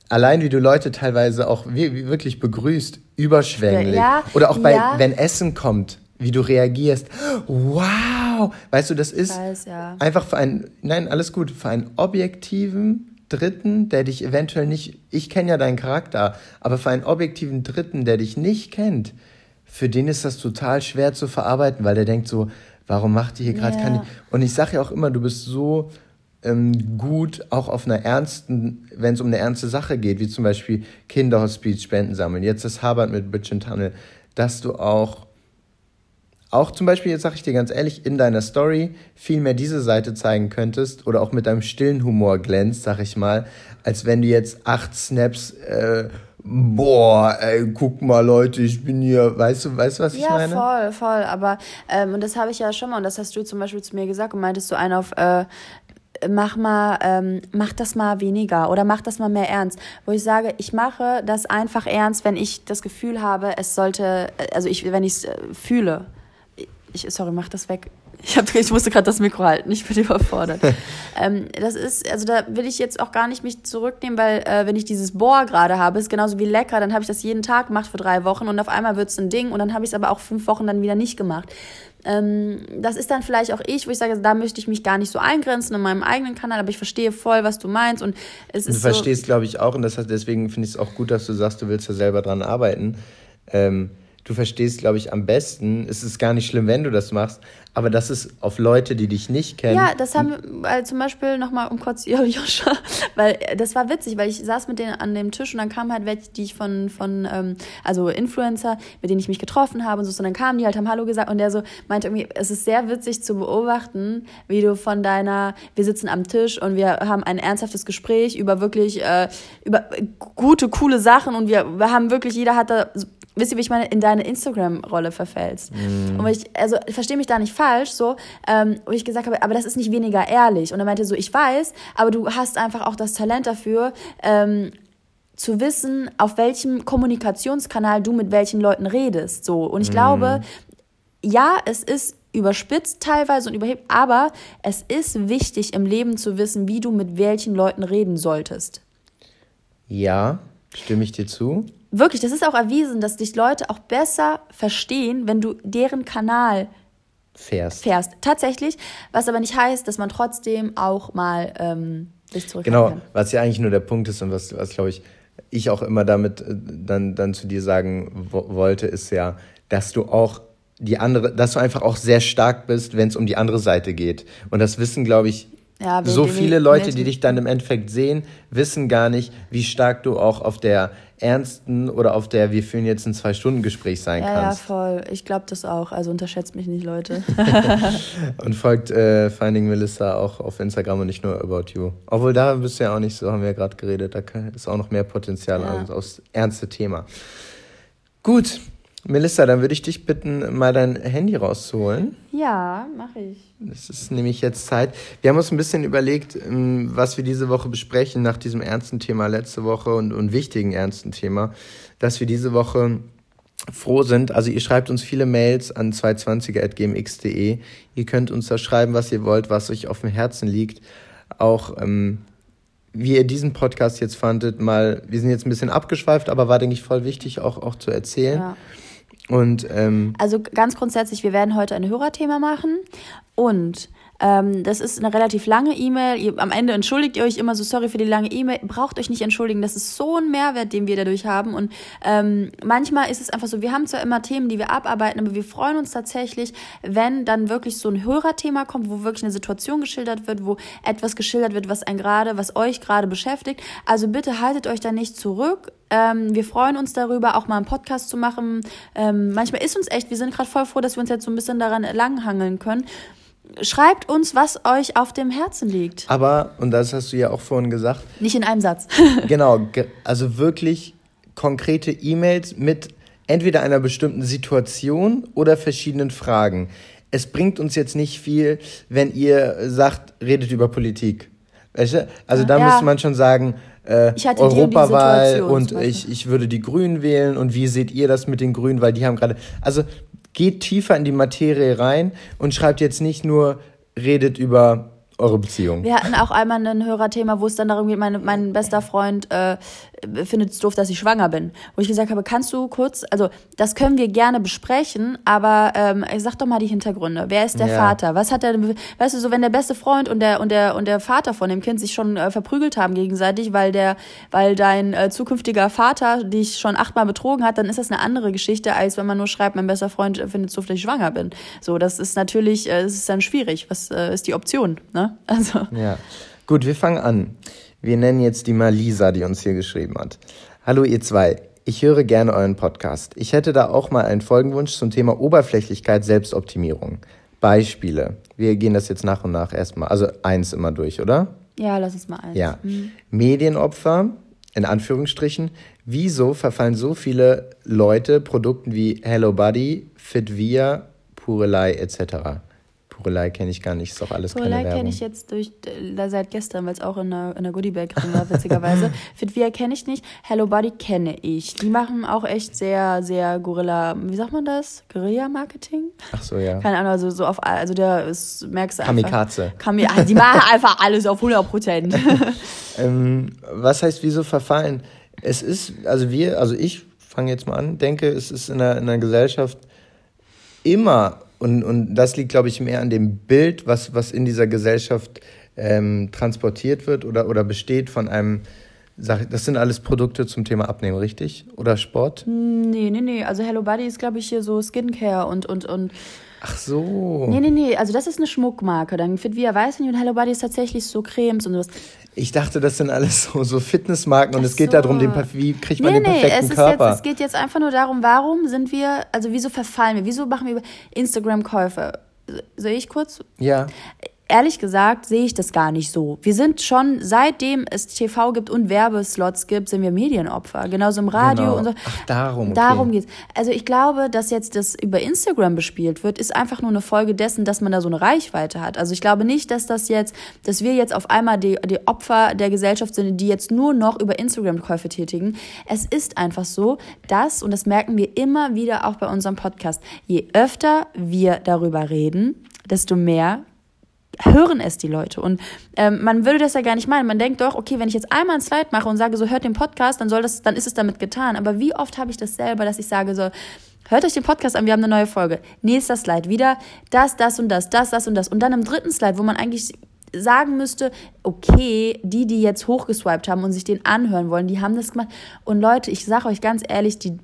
allein wie du Leute teilweise auch wirklich begrüßt, überschwänglich. Ja, Oder auch bei, ja. wenn Essen kommt, wie du reagierst. Wow! Weißt du, das ist weiß, ja. einfach für einen, nein, alles gut, für einen objektiven Dritten, der dich eventuell nicht, ich kenne ja deinen Charakter, aber für einen objektiven Dritten, der dich nicht kennt, für den ist das total schwer zu verarbeiten, weil der denkt so, warum macht die hier gerade ja. keine. Und ich sage ja auch immer, du bist so ähm, gut, auch auf einer ernsten, wenn es um eine ernste Sache geht, wie zum Beispiel Kinderhospiz, Spenden sammeln, jetzt das Harvard mit Bridge and Tunnel, dass du auch auch zum Beispiel, jetzt sage ich dir ganz ehrlich, in deiner Story viel mehr diese Seite zeigen könntest oder auch mit deinem stillen Humor glänzt, sag ich mal, als wenn du jetzt acht Snaps äh, boah, ey, guck mal, Leute, ich bin hier, weißt du, weißt du, was ich ja, meine? Ja, voll, voll, aber, ähm, und das habe ich ja schon mal, und das hast du zum Beispiel zu mir gesagt und meintest du einen auf, äh, mach mal, ähm, mach das mal weniger oder mach das mal mehr ernst. Wo ich sage, ich mache das einfach ernst, wenn ich das Gefühl habe, es sollte, also ich, wenn ich es äh, fühle. Ich, sorry, mach das weg. Ich, hab, ich musste gerade das Mikro halten, ich bin überfordert. ähm, das ist, also da will ich jetzt auch gar nicht mich zurücknehmen, weil äh, wenn ich dieses Bohr gerade habe, ist genauso wie lecker, dann habe ich das jeden Tag gemacht für drei Wochen und auf einmal wird es ein Ding und dann habe ich es aber auch fünf Wochen dann wieder nicht gemacht. Ähm, das ist dann vielleicht auch ich, wo ich sage, da möchte ich mich gar nicht so eingrenzen in meinem eigenen Kanal, aber ich verstehe voll, was du meinst und es ist Du verstehst, so glaube ich, auch und das heißt, deswegen finde ich es auch gut, dass du sagst, du willst da selber dran arbeiten. Ähm, du verstehst, glaube ich, am besten, es ist gar nicht schlimm, wenn du das machst, aber das ist auf Leute, die dich nicht kennen. Ja, das haben wir, weil zum Beispiel nochmal um kurz Joscha, weil äh, das war witzig, weil ich saß mit denen an dem Tisch und dann kamen halt welche, die ich von, von ähm, also Influencer, mit denen ich mich getroffen habe und so, und dann kamen die halt, haben Hallo gesagt und der so meinte irgendwie, es ist sehr witzig zu beobachten, wie du von deiner, wir sitzen am Tisch und wir haben ein ernsthaftes Gespräch über wirklich, äh, über gute, coole Sachen und wir, wir haben wirklich, jeder hat da wisst ihr, wie ich meine, in deine Instagram-Rolle verfällst. Mm. Und ich, also verstehe mich da nicht falsch, so, ähm, wo ich gesagt habe, aber das ist nicht weniger ehrlich. Und er meinte so, ich weiß, aber du hast einfach auch das Talent dafür, ähm, zu wissen, auf welchem Kommunikationskanal du mit welchen Leuten redest. So. Und ich mm. glaube, ja, es ist überspitzt teilweise und überhebt, aber es ist wichtig im Leben zu wissen, wie du mit welchen Leuten reden solltest. Ja, stimme ich dir zu wirklich, das ist auch erwiesen, dass dich Leute auch besser verstehen, wenn du deren Kanal fährst. fährst. Tatsächlich, was aber nicht heißt, dass man trotzdem auch mal ähm, sich zurückhalten Genau, kann. was ja eigentlich nur der Punkt ist und was, was glaube ich, ich auch immer damit äh, dann, dann zu dir sagen wollte, ist ja, dass du auch die andere, dass du einfach auch sehr stark bist, wenn es um die andere Seite geht. Und das wissen, glaube ich, ja, so viele Leute, die dich dann im Endeffekt sehen, wissen gar nicht, wie stark du auch auf der ernsten oder auf der wir führen jetzt ein Zwei-Stunden-Gespräch sein ja, kannst. Ja, voll. Ich glaube das auch. Also unterschätzt mich nicht, Leute. und folgt äh, Finding Melissa auch auf Instagram und nicht nur About You. Obwohl da bist du ja auch nicht so, haben wir ja gerade geredet. Da ist auch noch mehr Potenzial ja. als aufs ernste Thema. Gut, Melissa, dann würde ich dich bitten, mal dein Handy rauszuholen. Ja, mache ich. Es ist nämlich jetzt Zeit. Wir haben uns ein bisschen überlegt, ähm, was wir diese Woche besprechen nach diesem ernsten Thema letzte Woche und, und wichtigen ernsten Thema, dass wir diese Woche froh sind. Also ihr schreibt uns viele Mails an 220er.gmx.de. Ihr könnt uns da schreiben, was ihr wollt, was euch auf dem Herzen liegt. Auch ähm, wie ihr diesen Podcast jetzt fandet, mal, wir sind jetzt ein bisschen abgeschweift, aber war, denke ich, voll wichtig auch, auch zu erzählen. Ja. Und, ähm, also ganz grundsätzlich, wir werden heute ein Hörerthema machen. Und ähm, das ist eine relativ lange E-Mail. Am Ende entschuldigt ihr euch immer so, sorry für die lange E-Mail. Braucht euch nicht entschuldigen. Das ist so ein Mehrwert, den wir dadurch haben. Und ähm, manchmal ist es einfach so, wir haben zwar immer Themen, die wir abarbeiten, aber wir freuen uns tatsächlich, wenn dann wirklich so ein Hörerthema kommt, wo wirklich eine Situation geschildert wird, wo etwas geschildert wird, was ein gerade, was euch gerade beschäftigt. Also bitte haltet euch da nicht zurück. Ähm, wir freuen uns darüber, auch mal einen Podcast zu machen. Ähm, manchmal ist uns echt, wir sind gerade voll froh, dass wir uns jetzt so ein bisschen daran langhangeln können. Schreibt uns, was euch auf dem Herzen liegt. Aber, und das hast du ja auch vorhin gesagt. Nicht in einem Satz. genau, also wirklich konkrete E-Mails mit entweder einer bestimmten Situation oder verschiedenen Fragen. Es bringt uns jetzt nicht viel, wenn ihr sagt, redet über Politik. Weißt du? Also da ja. müsste man schon sagen, äh, Europawahl und ich, ich würde die Grünen wählen und wie seht ihr das mit den Grünen, weil die haben gerade, also geht tiefer in die Materie rein und schreibt jetzt nicht nur, redet über eure Beziehung. Wir hatten auch einmal ein Hörerthema, wo es dann darum geht, mein, mein bester Freund äh, findet es doof, dass ich schwanger bin. Wo ich gesagt habe, kannst du kurz, also das können wir gerne besprechen, aber ähm, sag doch mal die Hintergründe. Wer ist der ja. Vater? Was hat er, weißt du, so wenn der beste Freund und der und der und der Vater von dem Kind sich schon äh, verprügelt haben gegenseitig, weil der, weil dein äh, zukünftiger Vater dich schon achtmal betrogen hat, dann ist das eine andere Geschichte, als wenn man nur schreibt, mein bester Freund findet es doof, dass ich schwanger bin. So, das ist natürlich, äh, das ist dann schwierig. Was äh, ist die Option? Ne? Also. Ja. Gut, wir fangen an. Wir nennen jetzt die mal Lisa, die uns hier geschrieben hat. Hallo ihr zwei. Ich höre gerne euren Podcast. Ich hätte da auch mal einen Folgenwunsch zum Thema Oberflächlichkeit, Selbstoptimierung. Beispiele. Wir gehen das jetzt nach und nach erstmal. Also eins immer durch, oder? Ja, lass es mal eins. Ja. Mhm. Medienopfer, in Anführungsstrichen. Wieso verfallen so viele Leute Produkten wie Hello Buddy, Fitvia, Purelei etc.? Purelei kenne ich gar nicht, ist auch alles Purelei kenne ich jetzt durch, äh, seit gestern, weil es auch in der, in der Goodiebag drin war, witzigerweise. Fitvia kenne ich nicht, Hello Body kenne ich. Die machen auch echt sehr, sehr Gorilla, wie sagt man das? Guerilla-Marketing? Ach so, ja. Keine Ahnung, also so auf, also der ist, merkst du einfach. Kamikaze. Kami ah, die machen einfach alles auf 100 Prozent. ähm, was heißt, wieso verfallen? Es ist, also wir, also ich fange jetzt mal an, denke, es ist in der, in der Gesellschaft immer und, und das liegt, glaube ich, mehr an dem Bild, was, was in dieser Gesellschaft ähm, transportiert wird oder, oder besteht von einem Sag, das sind alles Produkte zum Thema Abnehmen, richtig? Oder Sport? Nee, nee, nee. Also Hello Body ist, glaube ich, hier so Skincare und, und, und. Ach so. Nee, nee, nee. Also das ist eine Schmuckmarke. Dann Fit Via weiß nicht und Hello Body ist tatsächlich so Cremes und sowas. Ich dachte, das sind alles so, so Fitnessmarken und es geht darum, den, wie kriegt man nee, den nee, perfekten es Körper. Jetzt, es geht jetzt einfach nur darum, warum sind wir, also wieso verfallen wir? Wieso machen wir Instagram-Käufe? Soll ich kurz? ja. Ehrlich gesagt sehe ich das gar nicht so. Wir sind schon, seitdem es TV gibt und Werbeslots gibt, sind wir Medienopfer. Genauso im Radio Genau. und so. Ach, darum, okay. Darum geht's. Also ich glaube, dass jetzt das über Instagram bespielt wird, ist einfach nur eine Folge dessen, dass man da so eine Reichweite hat. Also ich glaube nicht, dass das jetzt, dass wir jetzt auf einmal die, die Opfer der Gesellschaft sind, die jetzt nur noch über Instagram Käufe tätigen. Es ist einfach so, dass, und das merken wir immer wieder auch bei unserem Podcast, je öfter wir darüber reden, desto mehr hören es die Leute. Und ähm, man würde das ja gar nicht meinen. Man denkt doch, okay, wenn ich jetzt einmal ein Slide mache und sage, so hört den Podcast, dann soll das, dann ist es damit getan. Aber wie oft habe ich das selber, dass ich sage so, hört euch den Podcast an, wir haben eine neue Folge. Nächster Slide wieder, das, das und das, das, das und das. Und dann im dritten Slide, wo man eigentlich sagen müsste, okay, die, die jetzt hochgeswiped haben und sich den anhören wollen, die haben das gemacht. Und Leute, ich sage euch ganz ehrlich, die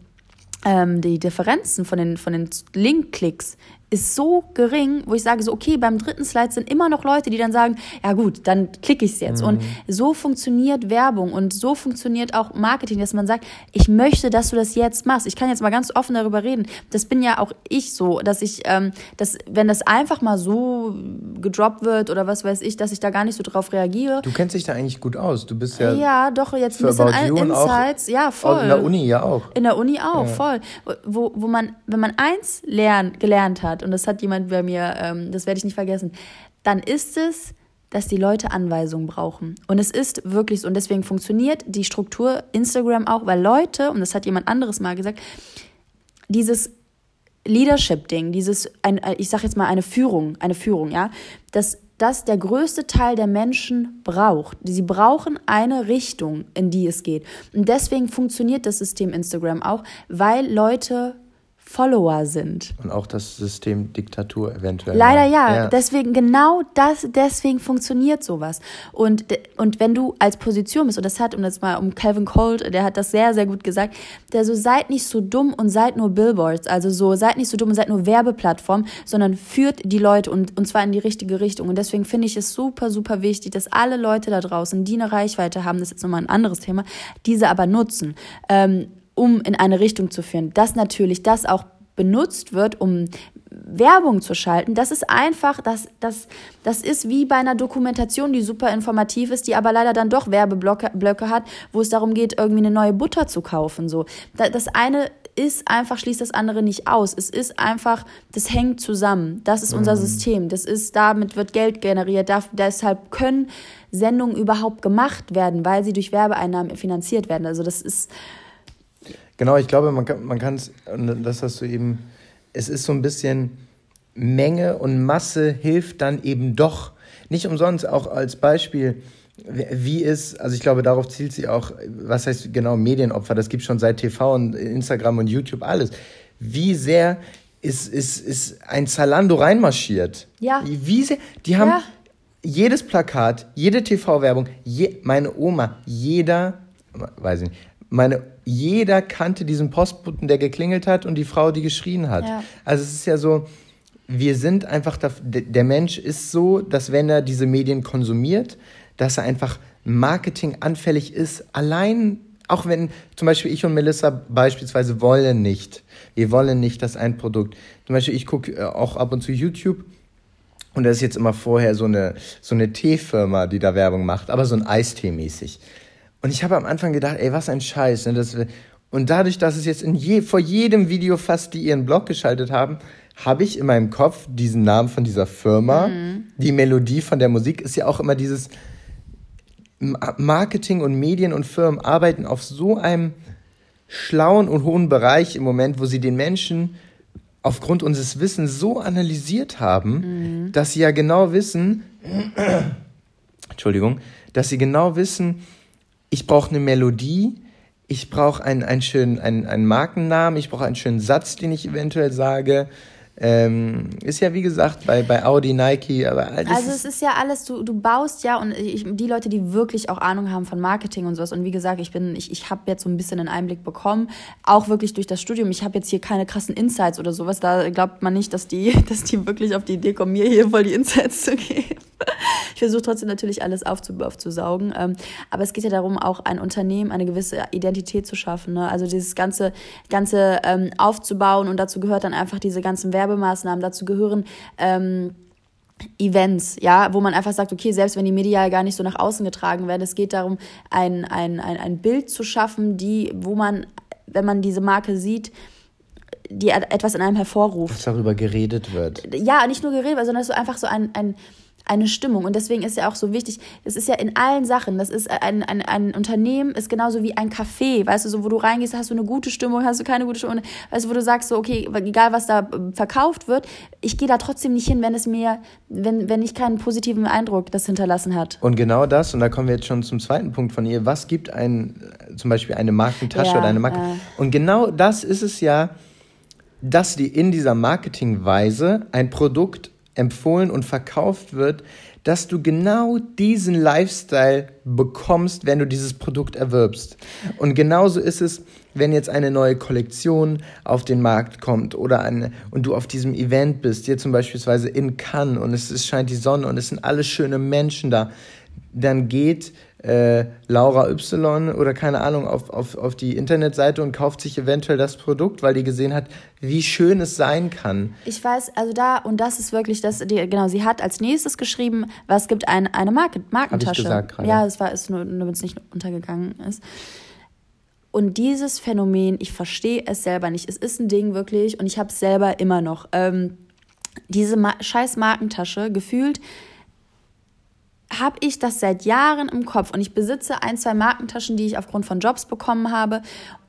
ähm, die Differenzen von den, von den Link-Klicks ist so gering, wo ich sage so, okay, beim dritten Slide sind immer noch Leute, die dann sagen, ja gut, dann klicke ich es jetzt. Und so funktioniert Werbung und so funktioniert auch Marketing, dass man sagt, ich möchte, dass du das jetzt machst. Ich kann jetzt mal ganz offen darüber reden. Das bin ja auch ich so, dass ich, ähm, dass, wenn das einfach mal so gedroppt wird oder was weiß ich, dass ich da gar nicht so drauf reagiere. Du kennst dich da eigentlich gut aus. Du bist ja, Ja, doch, jetzt ein bisschen About Insights. Ja, voll. in der Uni ja auch. In der Uni auch, voll. Wo, wo man, wenn man eins lern, gelernt hat, und das hat jemand bei mir, ähm, das werde ich nicht vergessen, dann ist es, dass die Leute Anweisungen brauchen. Und es ist wirklich so. Und deswegen funktioniert die Struktur Instagram auch, weil Leute, und das hat jemand anderes mal gesagt, dieses Leadership-Ding, dieses, ein, ich sag jetzt mal eine Führung, eine Führung, ja, dass das der größte Teil der Menschen braucht. Sie brauchen eine Richtung, in die es geht. Und deswegen funktioniert das System Instagram auch, weil Leute Follower sind. Und auch das System Diktatur eventuell. Leider mal. ja. Deswegen, genau das, deswegen funktioniert sowas. Und, und wenn du als Position bist, und das hat, um das mal um Calvin Colt, der hat das sehr, sehr gut gesagt, der so, seid nicht so dumm und seid nur Billboards. Also so, seid nicht so dumm und seid nur Werbeplattform, sondern führt die Leute und, und zwar in die richtige Richtung. Und deswegen finde ich es super, super wichtig, dass alle Leute da draußen, die eine Reichweite haben, das ist jetzt nochmal ein anderes Thema, diese aber nutzen. Ähm, um in eine Richtung zu führen. Dass natürlich das auch benutzt wird, um Werbung zu schalten, das ist einfach, das, das, das ist wie bei einer Dokumentation, die super informativ ist, die aber leider dann doch Werbeblöcke Blöcke hat, wo es darum geht, irgendwie eine neue Butter zu kaufen. So. Das eine ist einfach, schließt das andere nicht aus. Es ist einfach, das hängt zusammen. Das ist unser System. Das ist, damit wird Geld generiert. Da, deshalb können Sendungen überhaupt gemacht werden, weil sie durch Werbeeinnahmen finanziert werden. Also das ist, Genau, ich glaube, man kann man kann es, und das hast du eben, es ist so ein bisschen Menge und Masse hilft dann eben doch. Nicht umsonst, auch als Beispiel, wie ist, also ich glaube, darauf zielt sie auch, was heißt genau Medienopfer, das gibt schon seit TV und Instagram und YouTube alles. Wie sehr ist, ist, ist ein Zalando reinmarschiert? Ja. Wie sehr, die haben Ja. jedes Plakat, jede TV-Werbung, je, meine Oma, jeder, weiß ich nicht, meine, jeder kannte diesen Postboten, der geklingelt hat und die Frau, die geschrien hat. Ja. Also es ist ja so, wir sind einfach, da, der Mensch ist so, dass wenn er diese Medien konsumiert, dass er einfach marketinganfällig ist. Allein, auch wenn zum Beispiel ich und Melissa beispielsweise wollen nicht, wir wollen nicht, dass ein Produkt, zum Beispiel ich gucke äh, auch ab und zu YouTube und da ist jetzt immer vorher so eine, so eine Teefirma, die da Werbung macht, aber so ein Eistee mäßig. Und ich habe am Anfang gedacht, ey, was ein Scheiß. Ne? Das, und dadurch, dass es jetzt in je, vor jedem Video fast, die ihren Blog geschaltet haben, habe ich in meinem Kopf diesen Namen von dieser Firma. Die Melodie von der Musik ist ja auch immer dieses Ma- Marketing und Medien und Firmen arbeiten auf so einem schlauen und hohen Bereich im Moment, wo sie den Menschen aufgrund unseres Wissens so analysiert haben, dass sie ja genau wissen, Entschuldigung, dass sie genau wissen, ich brauche eine Melodie, ich brauche einen, einen schönen einen, einen Markennamen, ich brauche einen schönen Satz, den ich eventuell sage. Ähm, ist ja wie gesagt bei, bei Audi, Nike, aber also es ist ja alles, du, du baust ja und ich, die Leute, die wirklich auch Ahnung haben von Marketing und sowas und wie gesagt, ich bin, ich, ich habe jetzt so ein bisschen einen Einblick bekommen, auch wirklich durch das Studium. Ich habe jetzt hier keine krassen Insights oder sowas, da glaubt man nicht, dass die, dass die wirklich auf die Idee kommen, mir hier voll die Insights zu geben. Ich versuche trotzdem natürlich alles aufzusaugen, ähm, aber es geht ja darum, auch ein Unternehmen eine gewisse Identität zu schaffen. Ne? Also dieses ganze, ganze ähm, aufzubauen und dazu gehört dann einfach diese ganzen Werbung Werbemaßnahmen, dazu gehören ähm, Events, ja, wo man einfach sagt, okay, selbst wenn die medial gar nicht so nach außen getragen werden, es geht darum, ein, ein, ein, ein Bild zu schaffen, die, wo man, wenn man diese Marke sieht, die etwas in einem hervorruft. Dass darüber geredet wird. Ja, nicht nur geredet, sondern so einfach so ein, ein, eine Stimmung. Und deswegen ist ja auch so wichtig, es ist ja in allen Sachen, das ist ein, ein, ein Unternehmen, ist genauso wie ein Café, weißt du, so wo du reingehst, hast du eine gute Stimmung, hast du keine gute Stimmung, weißt du, wo du sagst, so, okay, egal was da äh, verkauft wird, ich gehe da trotzdem nicht hin, wenn es mir, wenn, wenn ich keinen positiven Eindruck das hinterlassen hat. Und genau das, und da kommen wir jetzt schon zum zweiten Punkt von ihr, was gibt ein, zum Beispiel eine Markentasche ja, oder eine Marke? Äh. Und genau das ist es ja, dass die in dieser Marketingweise ein Produkt empfohlen und verkauft wird, dass du genau diesen Lifestyle bekommst, wenn du dieses Produkt erwirbst. Und genauso ist es, wenn jetzt eine neue Kollektion auf den Markt kommt oder eine, und du auf diesem Event bist, hier zum Beispiel in Cannes und es, es scheint die Sonne und es sind alle schöne Menschen da, dann geht äh, Laura Y oder keine Ahnung auf, auf, auf die Internetseite und kauft sich eventuell das Produkt, weil die gesehen hat, wie schön es sein kann. Ich weiß, also da, und das ist wirklich das, die, genau, sie hat als nächstes geschrieben, was gibt ein, eine Marke, Markentasche. Hab ich gesagt gerade. Ja, es war ist nur, nur wenn es nicht untergegangen ist. Und dieses Phänomen, ich verstehe es selber nicht. Es ist ein Ding wirklich und ich habe es selber immer noch. Ähm, diese Ma scheiß Markentasche, gefühlt habe ich das seit Jahren im Kopf. Und ich besitze ein, zwei Markentaschen, die ich aufgrund von Jobs bekommen habe.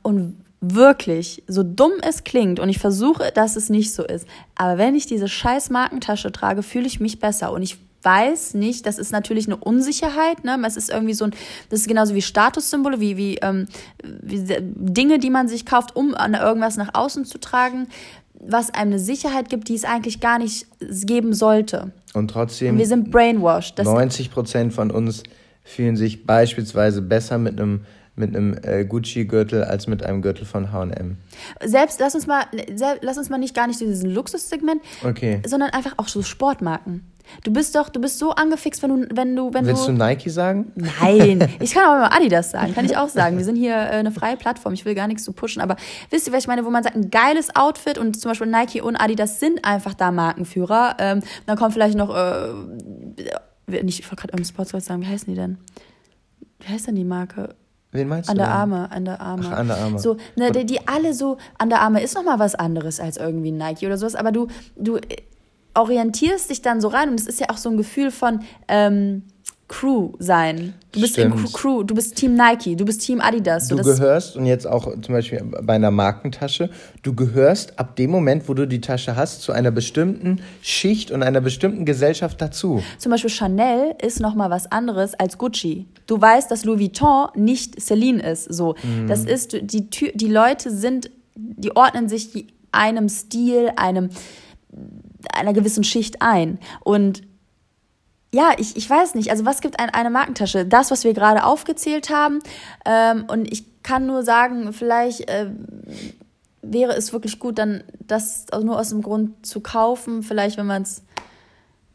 Und wirklich, so dumm es klingt und ich versuche, dass es nicht so ist, aber wenn ich diese scheiß Markentasche trage, fühle ich mich besser. Und ich weiß nicht, das ist natürlich eine Unsicherheit, ne? Es ist irgendwie so ein, das ist genauso wie Statussymbole, wie, wie, ähm, wie Dinge, die man sich kauft, um an irgendwas nach außen zu tragen, was einem eine Sicherheit gibt, die es eigentlich gar nicht geben sollte. Und trotzdem. Und wir sind brainwashed. Das 90 Prozent von uns fühlen sich beispielsweise besser mit einem mit einem äh, Gucci-Gürtel als mit einem Gürtel von H&M. Selbst, lass uns mal, selbst, lass uns mal nicht gar nicht diesen Luxussegment, okay. sondern einfach auch so Sportmarken. Du bist doch, du bist so angefixt, wenn du, wenn du, wenn Willst du. du Nike sagen? Nein, ich kann aber mal Adidas sagen, kann ich auch sagen. Wir sind hier äh, eine freie Plattform. Ich will gar nichts zu pushen, aber wisst ihr, was ich meine, wo man sagt, ein geiles Outfit und zum Beispiel Nike und Adidas sind einfach da Markenführer. Ähm, dann kommt vielleicht noch, äh, nicht, ich wollte gerade irgendein Sportswear sagen, wie heißen die denn? Wie heißt denn die Marke? Wen meinst du? An der Arme, an der Arme. Ach, an der Arme. So, ne, die, die alle so, an der Arme ist nochmal was anderes als irgendwie Nike oder sowas, aber du, du orientierst dich dann so rein und es ist ja auch so ein Gefühl von ähm, Crew sein. Du bist Stimmt. in Crew, du bist Team Nike, du bist Team Adidas. Du gehörst, und jetzt auch zum Beispiel bei einer Markentasche, du gehörst ab dem Moment, wo du die Tasche hast, zu einer bestimmten Schicht und einer bestimmten Gesellschaft dazu. Zum Beispiel Chanel ist nochmal was anderes als Gucci. Du weißt, dass Louis Vuitton nicht Celine ist. So, mhm. das ist, die, die Leute sind, die ordnen sich einem Stil, einem einer gewissen Schicht ein. Und ja, ich, ich weiß nicht, also was gibt ein, eine Markentasche? Das, was wir gerade aufgezählt haben. Ähm, und ich kann nur sagen, vielleicht äh, wäre es wirklich gut, dann das nur aus dem Grund zu kaufen. Vielleicht, wenn man es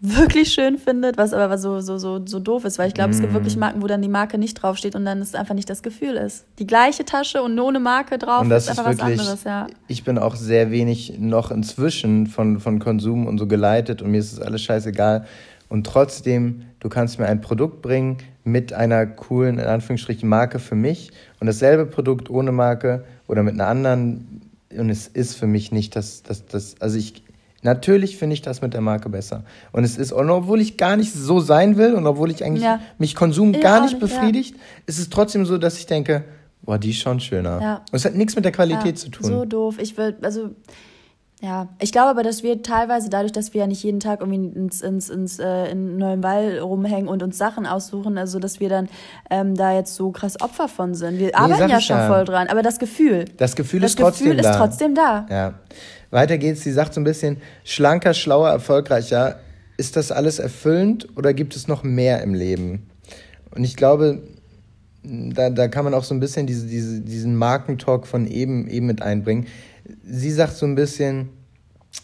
wirklich schön findet, was aber so, so, so, so doof ist, weil ich glaube, mm. es gibt wirklich mm. Marken, wo dann die Marke nicht draufsteht und dann ist einfach nicht das Gefühl ist. Die gleiche Tasche und nur eine Marke drauf und das ist einfach ist wirklich, was anderes, ja. Ich bin auch sehr wenig noch inzwischen von, von Konsum und so geleitet und mir ist es alles scheißegal. Und trotzdem, du kannst mir ein Produkt bringen mit einer coolen, in Anführungsstrichen, Marke für mich und dasselbe Produkt ohne Marke oder mit einer anderen und es ist für mich nicht das, das, das, also ich, Natürlich finde ich das mit der Marke besser. Und es ist, und obwohl ich gar nicht so sein will und obwohl ich eigentlich ja. mich Konsum ich gar nicht, nicht befriedigt, ja. ist es trotzdem so, dass ich denke, boah, die ist schon schöner. Ja. Und es hat nichts mit der Qualität zu tun. So doof. Ich will, also Ja, ich glaube aber, dass wir teilweise dadurch, dass wir ja nicht jeden Tag irgendwie ins, ins, ins äh, in neuem Wall rumhängen und uns Sachen aussuchen, also dass wir dann ähm, da jetzt so krass Opfer von sind. Wir nee, arbeiten ja schon ja. voll dran, aber das Gefühl. Das Gefühl das ist Gefühl trotzdem ist da. trotzdem da. Ja. Weiter geht's, sie sagt so ein bisschen, schlanker, schlauer, erfolgreicher. Ist das alles erfüllend oder gibt es noch mehr im Leben? Und ich glaube, da, da kann man auch so ein bisschen diese, diese, diesen Markentalk von eben, eben mit einbringen. Sie sagt so ein bisschen,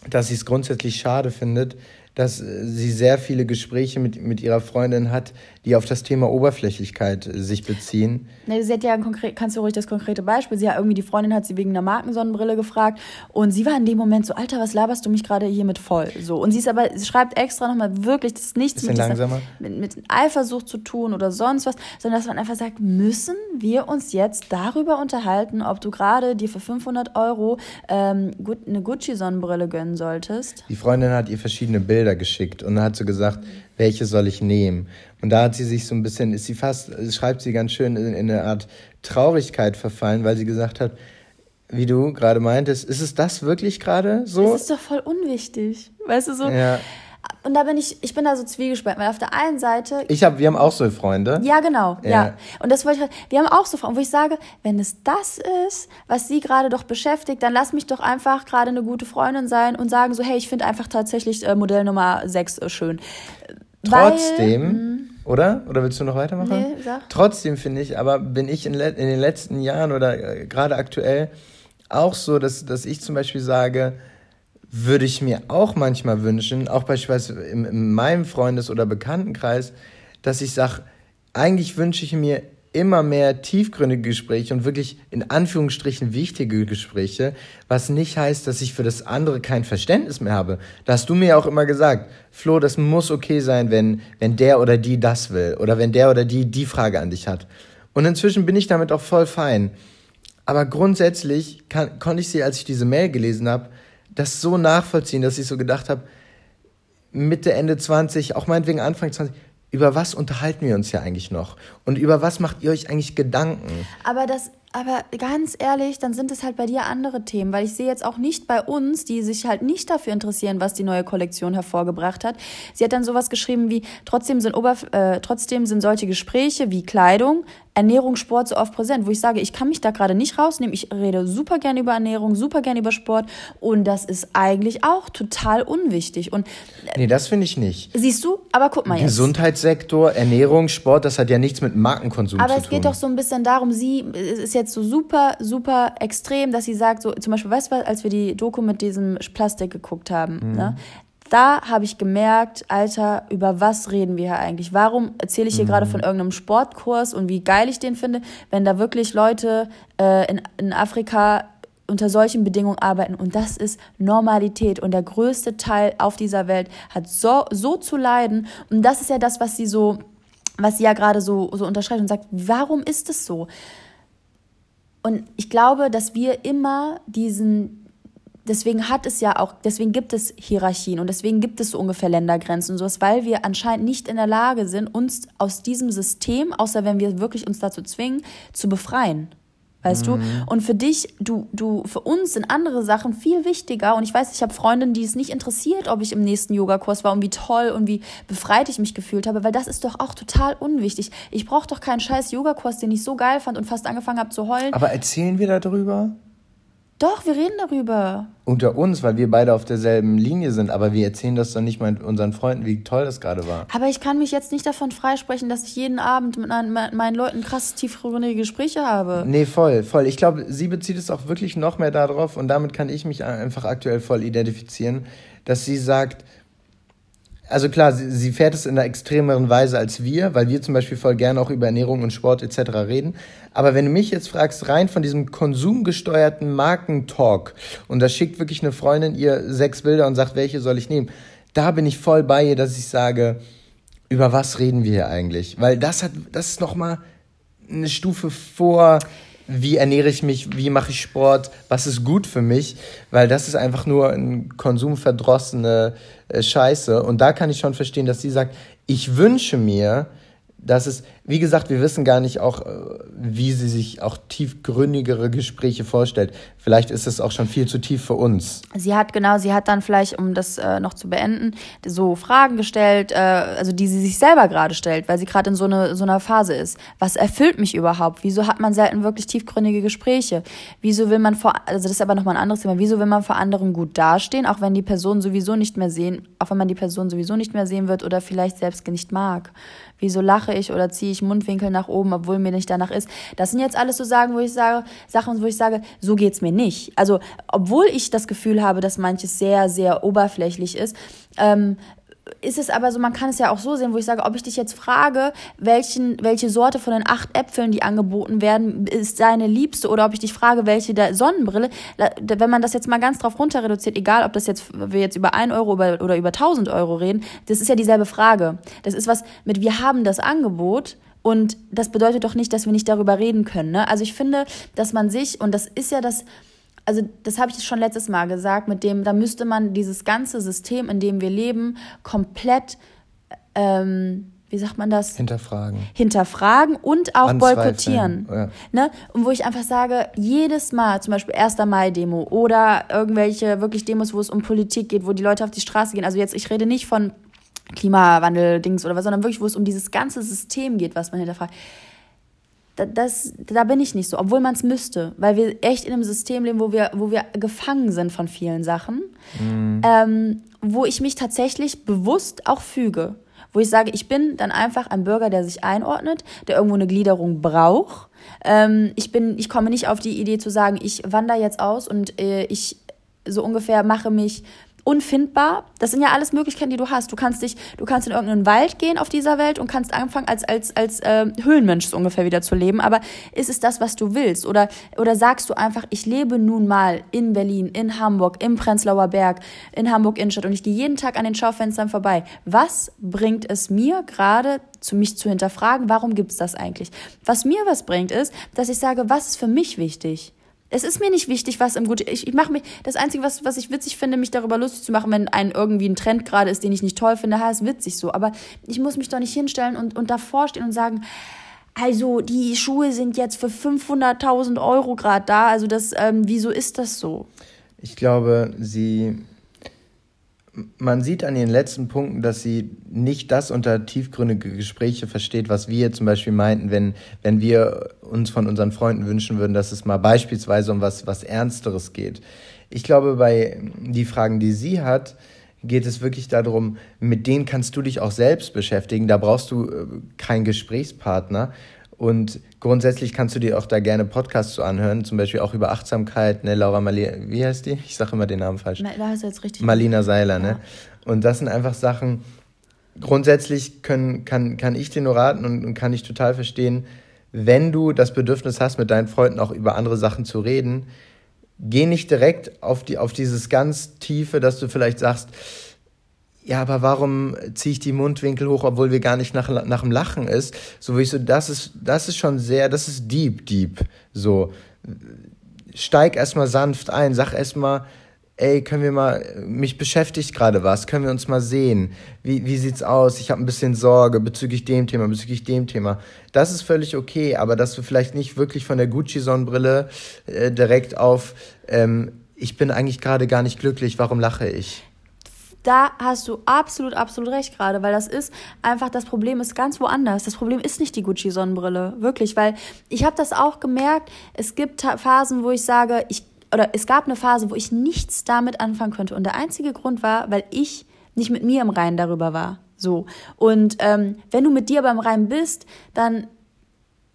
dass sie es grundsätzlich schade findet, dass äh, sie sehr viele Gespräche mit, mit ihrer Freundin hat, die auf das Thema Oberflächlichkeit äh, sich beziehen. Nee, sie hat ja ein konkret, kannst du ruhig das konkrete Beispiel. Sie hat irgendwie die Freundin hat sie wegen einer Markensonnenbrille gefragt und sie war in dem Moment so, Alter, was laberst du mich gerade hier mit voll? So und sie ist aber, sie schreibt extra nochmal wirklich, das ist nichts mit, dieser, mit, mit Eifersucht zu tun oder sonst was, sondern dass man einfach sagt, müssen wir uns jetzt darüber unterhalten, ob du gerade dir für 500 Euro ähm, eine Gucci-Sonnenbrille gönnen solltest? Die Freundin hat ihr verschiedene Bilder Bilder geschickt und dann hat sie gesagt, welche soll ich nehmen? Und da hat sie sich so ein bisschen, ist sie fast, schreibt sie ganz schön in, in eine Art Traurigkeit verfallen, weil sie gesagt hat, wie du gerade meintest, ist es das wirklich gerade so? Das ist doch voll unwichtig. Weißt du so? Ja und da bin ich, ich bin da so zwiegespalten, weil auf der einen Seite. Ich habe, wir haben auch so Freunde. Ja, genau, ja. ja. Und das wollte ich, wir haben auch so Freunde, wo ich sage, wenn es das ist, was sie gerade doch beschäftigt, dann lass mich doch einfach gerade eine gute Freundin sein und sagen so, hey, ich finde einfach tatsächlich äh, Modell Nummer 6 äh, schön. Trotzdem, weil, hm. oder? Oder willst du noch weitermachen? Nee, sag. Trotzdem finde ich, aber bin ich in, in den letzten Jahren oder äh, gerade aktuell auch so, dass, dass ich zum Beispiel sage, würde ich mir auch manchmal wünschen, auch beispielsweise in, in meinem Freundes- oder Bekanntenkreis, dass ich sage, eigentlich wünsche ich mir immer mehr tiefgründige Gespräche und wirklich in Anführungsstrichen wichtige Gespräche, was nicht heißt, dass ich für das andere kein Verständnis mehr habe. Da hast du mir auch immer gesagt, Flo, das muss okay sein, wenn, wenn der oder die das will oder wenn der oder die die Frage an dich hat. Und inzwischen bin ich damit auch voll fein. Aber grundsätzlich kann, konnte ich sie, als ich diese Mail gelesen habe, das so nachvollziehen, dass ich so gedacht habe, Mitte, Ende 20, auch meinetwegen Anfang 20, über was unterhalten wir uns ja eigentlich noch? Und über was macht ihr euch eigentlich Gedanken? Aber das, aber ganz ehrlich, dann sind es halt bei dir andere Themen, weil ich sehe jetzt auch nicht bei uns, die sich halt nicht dafür interessieren, was die neue Kollektion hervorgebracht hat. Sie hat dann sowas geschrieben wie, trotzdem sind, Oberf äh, trotzdem sind solche Gespräche wie Kleidung Ernährung, Sport so oft präsent, wo ich sage, ich kann mich da gerade nicht rausnehmen. Ich rede super gerne über Ernährung, super gerne über Sport und das ist eigentlich auch total unwichtig. Und nee, das finde ich nicht. Siehst du? Aber guck mal jetzt. Gesundheitssektor, Ernährung, Sport, das hat ja nichts mit Markenkonsum Aber zu tun. Aber es geht doch so ein bisschen darum, sie ist jetzt so super, super extrem, dass sie sagt, so zum Beispiel, weißt du als wir die Doku mit diesem Plastik geguckt haben, mhm. ne? Da habe ich gemerkt, Alter, über was reden wir hier eigentlich? Warum erzähle ich hier mhm. gerade von irgendeinem Sportkurs und wie geil ich den finde, wenn da wirklich Leute äh, in, in Afrika unter solchen Bedingungen arbeiten und das ist Normalität und der größte Teil auf dieser Welt hat so, so zu leiden und das ist ja das, was sie so, was sie ja gerade so, so unterschreibt und sagt, warum ist es so? Und ich glaube, dass wir immer diesen, deswegen hat es ja auch, deswegen gibt es Hierarchien und deswegen gibt es so ungefähr Ländergrenzen und sowas, weil wir anscheinend nicht in der Lage sind, uns aus diesem System, außer wenn wir wirklich uns dazu zwingen, zu befreien. Weißt mhm. du? Und für dich, du, du, für uns sind andere Sachen viel wichtiger. Und ich weiß, ich habe Freundinnen, die es nicht interessiert, ob ich im nächsten Yogakurs war und wie toll und wie befreit ich mich gefühlt habe, weil das ist doch auch total unwichtig. Ich brauche doch keinen scheiß Yogakurs, den ich so geil fand und fast angefangen habe zu heulen. Aber erzählen wir darüber? Doch, wir reden darüber. Unter uns, weil wir beide auf derselben Linie sind, aber wir erzählen das doch nicht mal unseren Freunden, wie toll das gerade war. Aber ich kann mich jetzt nicht davon freisprechen, dass ich jeden Abend mit meinen Leuten krass tiefgründige Gespräche habe. Nee, voll, voll. Ich glaube, sie bezieht es auch wirklich noch mehr darauf und damit kann ich mich einfach aktuell voll identifizieren, dass sie sagt, also klar, sie, sie fährt es in einer extremeren Weise als wir, weil wir zum Beispiel voll gerne auch über Ernährung und Sport etc. reden. Aber wenn du mich jetzt fragst, rein von diesem konsumgesteuerten Markentalk, und da schickt wirklich eine Freundin ihr sechs Bilder und sagt, welche soll ich nehmen, da bin ich voll bei ihr, dass ich sage, über was reden wir hier eigentlich? Weil das hat, das ist nochmal eine Stufe vor wie ernähre ich mich, wie mache ich Sport, was ist gut für mich, weil das ist einfach nur ein konsumverdrossene äh, Scheiße. Und da kann ich schon verstehen, dass sie sagt, ich wünsche mir, das ist, wie gesagt, wir wissen gar nicht auch, äh, wie sie sich auch tiefgründigere Gespräche vorstellt. Vielleicht ist es auch schon viel zu tief für uns. Sie hat genau, sie hat dann vielleicht, um das äh, noch zu beenden, so Fragen gestellt, äh, also die sie sich selber gerade stellt, weil sie gerade in so, eine, so einer Phase ist. Was erfüllt mich überhaupt? Wieso hat man selten wirklich tiefgründige Gespräche? Wieso will man vor, also das ist aber nochmal ein anderes Thema, wieso will man vor anderen gut dastehen, auch wenn die Person sowieso nicht mehr sehen, auch wenn man die Person sowieso nicht mehr sehen wird oder vielleicht selbst nicht mag? Wieso lache ich oder ziehe ich Mundwinkel nach oben, obwohl mir nicht danach ist? Das sind jetzt alles so Sachen, wo ich sage, Sachen, wo ich sage, so geht's mir nicht. Also, obwohl ich das Gefühl habe, dass manches sehr, sehr oberflächlich ist, ähm, ist es aber so, man kann es ja auch so sehen, wo ich sage, ob ich dich jetzt frage, welchen, welche Sorte von den acht Äpfeln, die angeboten werden, ist deine liebste oder ob ich dich frage, welche der Sonnenbrille, wenn man das jetzt mal ganz drauf runter reduziert, egal ob das jetzt, wir jetzt über ein Euro oder über 1000 Euro reden, das ist ja dieselbe Frage. Das ist was mit, wir haben das Angebot, und das bedeutet doch nicht, dass wir nicht darüber reden können. Ne? Also ich finde, dass man sich, und das ist ja das, also das habe ich schon letztes Mal gesagt, mit dem, da müsste man dieses ganze System, in dem wir leben, komplett, ähm, wie sagt man das? Hinterfragen. Hinterfragen und auch boykottieren. Ja. Ne? Und wo ich einfach sage, jedes Mal, zum Beispiel 1. Mai-Demo oder irgendwelche wirklich Demos, wo es um Politik geht, wo die Leute auf die Straße gehen. Also jetzt, ich rede nicht von Klimawandel-Dings oder was, sondern wirklich, wo es um dieses ganze System geht, was man hinterfragt das, da bin ich nicht so, obwohl man es müsste, weil wir echt in einem System leben, wo wir, wo wir gefangen sind von vielen Sachen, mhm. ähm, wo ich mich tatsächlich bewusst auch füge, wo ich sage, ich bin dann einfach ein Bürger, der sich einordnet, der irgendwo eine Gliederung braucht. Ähm, ich bin, ich komme nicht auf die Idee zu sagen, ich wandere jetzt aus und äh, ich so ungefähr mache mich unfindbar. Das sind ja alles Möglichkeiten, die du hast. Du kannst dich, du kannst in irgendeinen Wald gehen auf dieser Welt und kannst anfangen, als, als, als äh, Höhlenmensch so ungefähr wieder zu leben. Aber ist es das, was du willst? Oder, oder sagst du einfach, ich lebe nun mal in Berlin, in Hamburg, im Prenzlauer Berg, in Hamburg Innenstadt und ich gehe jeden Tag an den Schaufenstern vorbei. Was bringt es mir gerade zu mich zu hinterfragen, warum gibt es das eigentlich? Was mir was bringt, ist, dass ich sage, was ist für mich wichtig? Es ist mir nicht wichtig, was im Gut. Ich, ich mache mich. Das Einzige, was, was ich witzig finde, mich darüber lustig zu machen, wenn ein irgendwie ein Trend gerade ist, den ich nicht toll finde, ha, ist witzig so. Aber ich muss mich doch nicht hinstellen und, und davor stehen und sagen, also die Schuhe sind jetzt für 500.000 Euro gerade da. Also das, ähm, wieso ist das so? Ich glaube, sie man sieht an ihren letzten Punkten, dass sie nicht das unter tiefgründige Gespräche versteht, was wir zum Beispiel meinten, wenn, wenn wir uns von unseren Freunden wünschen würden, dass es mal beispielsweise um was, was Ernsteres geht. Ich glaube, bei die Fragen, die sie hat, geht es wirklich darum, mit denen kannst du dich auch selbst beschäftigen. Da brauchst du äh, keinen Gesprächspartner. Und grundsätzlich kannst du dir auch da gerne Podcasts zu anhören, zum Beispiel auch über Achtsamkeit, ne, Laura Malina, wie heißt die? Ich sage immer den Namen falsch. Da hast du jetzt richtig. Malina Seiler, ne? Und das sind einfach Sachen, grundsätzlich können, kann, kann ich dir nur raten und, und kann ich total verstehen, wenn du das Bedürfnis hast, mit deinen Freunden auch über andere Sachen zu reden, geh nicht direkt auf, die, auf dieses ganz Tiefe, dass du vielleicht sagst, ja, aber warum ziehe ich die Mundwinkel hoch, obwohl wir gar nicht nach, nach dem Lachen ist? So wie ich so, das ist, das ist schon sehr, das ist deep, deep. So, steig erstmal sanft ein, sag erstmal, ey, können wir mal, mich beschäftigt gerade was, können wir uns mal sehen? Wie, wie sieht's aus? Ich habe ein bisschen Sorge bezüglich dem Thema, bezüglich dem Thema. Das ist völlig okay, aber dass du vielleicht nicht wirklich von der Gucci-Sonnenbrille äh, direkt auf, ähm, ich bin eigentlich gerade gar nicht glücklich, warum lache ich? Da hast du absolut, absolut recht gerade, weil das ist einfach, das Problem ist ganz woanders. Das Problem ist nicht die Gucci-Sonnenbrille, wirklich, weil ich habe das auch gemerkt, es gibt Phasen, wo ich sage, ich, oder es gab eine Phase, wo ich nichts damit anfangen könnte. Und der einzige Grund war, weil ich nicht mit mir im Reinen darüber war. So. Und ähm, wenn du mit dir beim Reinen bist, dann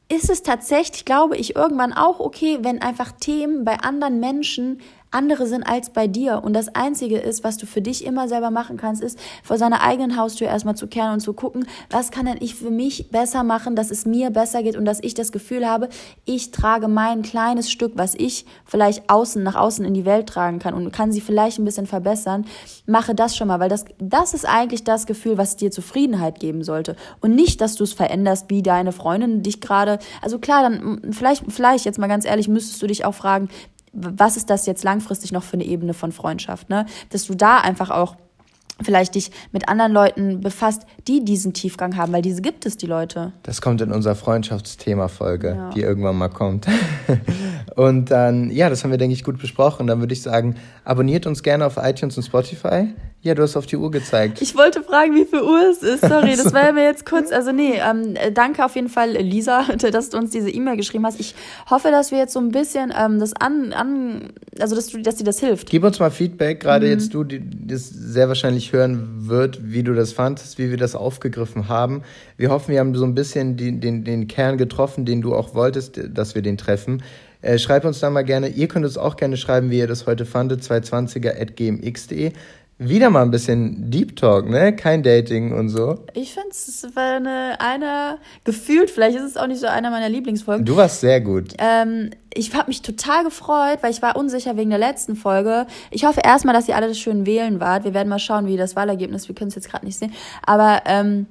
ist es tatsächlich, glaube ich, irgendwann auch okay, wenn einfach Themen bei anderen Menschen andere sind als bei dir. Und das Einzige ist, was du für dich immer selber machen kannst, ist, vor seiner eigenen Haustür erstmal zu kehren und zu gucken, was kann denn ich für mich besser machen, dass es mir besser geht und dass ich das Gefühl habe, ich trage mein kleines Stück, was ich vielleicht außen, nach außen in die Welt tragen kann und kann sie vielleicht ein bisschen verbessern. Mache das schon mal, weil das, das ist eigentlich das Gefühl, was dir Zufriedenheit geben sollte. Und nicht, dass du es veränderst, wie deine Freundin dich gerade, also klar, dann vielleicht, vielleicht jetzt mal ganz ehrlich, müsstest du dich auch fragen, was ist das jetzt langfristig noch für eine Ebene von Freundschaft, ne? Dass du da einfach auch vielleicht dich mit anderen Leuten befasst, die diesen Tiefgang haben, weil diese gibt es, die Leute. Das kommt in unserer Freundschaftsthema-Folge, ja. die irgendwann mal kommt. und dann, ja, das haben wir, denke ich, gut besprochen. Dann würde ich sagen, abonniert uns gerne auf iTunes und Spotify. Ja, du hast auf die Uhr gezeigt. Ich wollte fragen, wie viel Uhr es ist. Sorry, das war mir jetzt kurz. Also nee, ähm, danke auf jeden Fall, Lisa, dass du uns diese E-Mail geschrieben hast. Ich hoffe, dass wir jetzt so ein bisschen ähm, das an, an also dass du, dass dir das hilft. Gib uns mal Feedback, gerade mhm. jetzt du, die das sehr wahrscheinlich hören wird, wie du das fandest, wie wir das aufgegriffen haben. Wir hoffen, wir haben so ein bisschen die, den, den Kern getroffen, den du auch wolltest, dass wir den treffen. Äh, schreibt uns da mal gerne. Ihr könnt uns auch gerne schreiben, wie ihr das heute fandet. 220er.gmx.de wieder mal ein bisschen Deep Talk, ne? Kein Dating und so. Ich finde es war eine, eine, gefühlt, vielleicht ist es auch nicht so einer meiner Lieblingsfolgen. Du warst sehr gut. Ähm, ich habe mich total gefreut, weil ich war unsicher wegen der letzten Folge. Ich hoffe erstmal, dass ihr alle das schön wählen wart. Wir werden mal schauen, wie das Wahlergebnis, wir können es jetzt gerade nicht sehen. Aber ähm,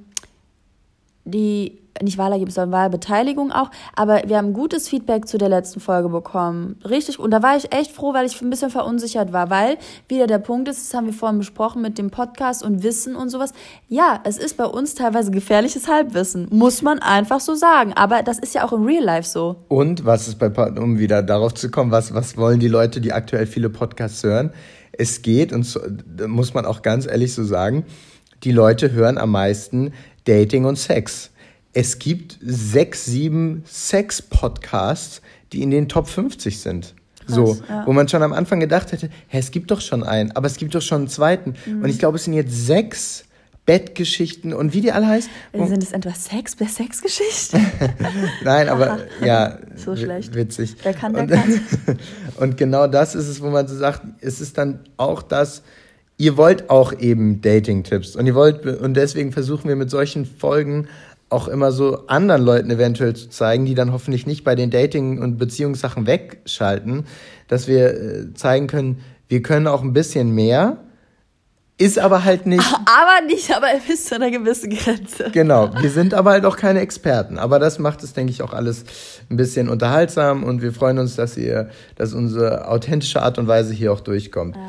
die nicht Wahlergebnis, sondern Wahlbeteiligung auch. Aber wir haben gutes Feedback zu der letzten Folge bekommen. Richtig. Und da war ich echt froh, weil ich ein bisschen verunsichert war, weil wieder der Punkt ist, das haben wir vorhin besprochen mit dem Podcast und Wissen und sowas. Ja, es ist bei uns teilweise gefährliches Halbwissen. Muss man einfach so sagen. Aber das ist ja auch im Real Life so. Und was ist bei, um wieder darauf zu kommen, was, was wollen die Leute, die aktuell viele Podcasts hören? Es geht, und so, muss man auch ganz ehrlich so sagen, die Leute hören am meisten Dating und Sex es gibt sechs, sieben Sex-Podcasts, die in den Top 50 sind. Krass, so, ja. wo man schon am Anfang gedacht hätte, hä, es gibt doch schon einen, aber es gibt doch schon einen zweiten. Mhm. Und ich glaube, es sind jetzt sechs Bettgeschichten und wie die alle heißen. Sind es etwas Sex bei Sexgeschichte? Nein, aber ja, so schlecht. witzig. Wer kann, der und, kann. und genau das ist es, wo man so sagt, es ist dann auch das, ihr wollt auch eben Dating-Tipps und ihr wollt, und deswegen versuchen wir mit solchen Folgen auch immer so anderen Leuten eventuell zu zeigen, die dann hoffentlich nicht bei den Dating- und Beziehungssachen wegschalten, dass wir äh, zeigen können, wir können auch ein bisschen mehr, ist aber halt nicht. Aber nicht, aber bis zu einer gewissen Grenze. Genau, wir sind aber halt auch keine Experten. Aber das macht es, denke ich, auch alles ein bisschen unterhaltsam und wir freuen uns, dass ihr, dass unsere authentische Art und Weise hier auch durchkommt. Ja.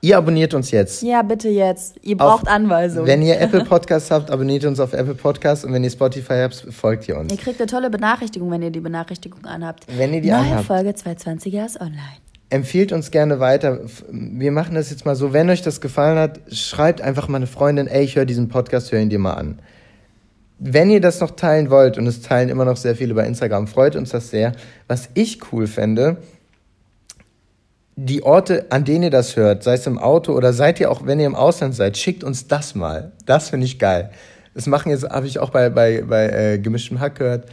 Ihr abonniert uns jetzt. Ja, bitte jetzt. Ihr braucht auf, Anweisungen. Wenn ihr Apple Podcasts habt, abonniert uns auf Apple Podcasts und wenn ihr Spotify habt, folgt ihr uns. Ihr kriegt eine tolle Benachrichtigung, wenn ihr die Benachrichtigung anhabt. Wenn ihr die Neue anhabt. Folge 220er ist online. Empfiehlt uns gerne weiter. Wir machen das jetzt mal so. Wenn euch das gefallen hat, schreibt einfach mal eine Freundin, ey, ich höre diesen Podcast, hör ihn dir mal an. Wenn ihr das noch teilen wollt, und es teilen immer noch sehr viele bei Instagram, freut uns das sehr. Was ich cool fände, die Orte, an denen ihr das hört, sei es im Auto oder seid ihr auch, wenn ihr im Ausland seid, schickt uns das mal. Das finde ich geil. Das machen jetzt, habe ich auch bei, bei, bei äh, gemischtem Hack gehört.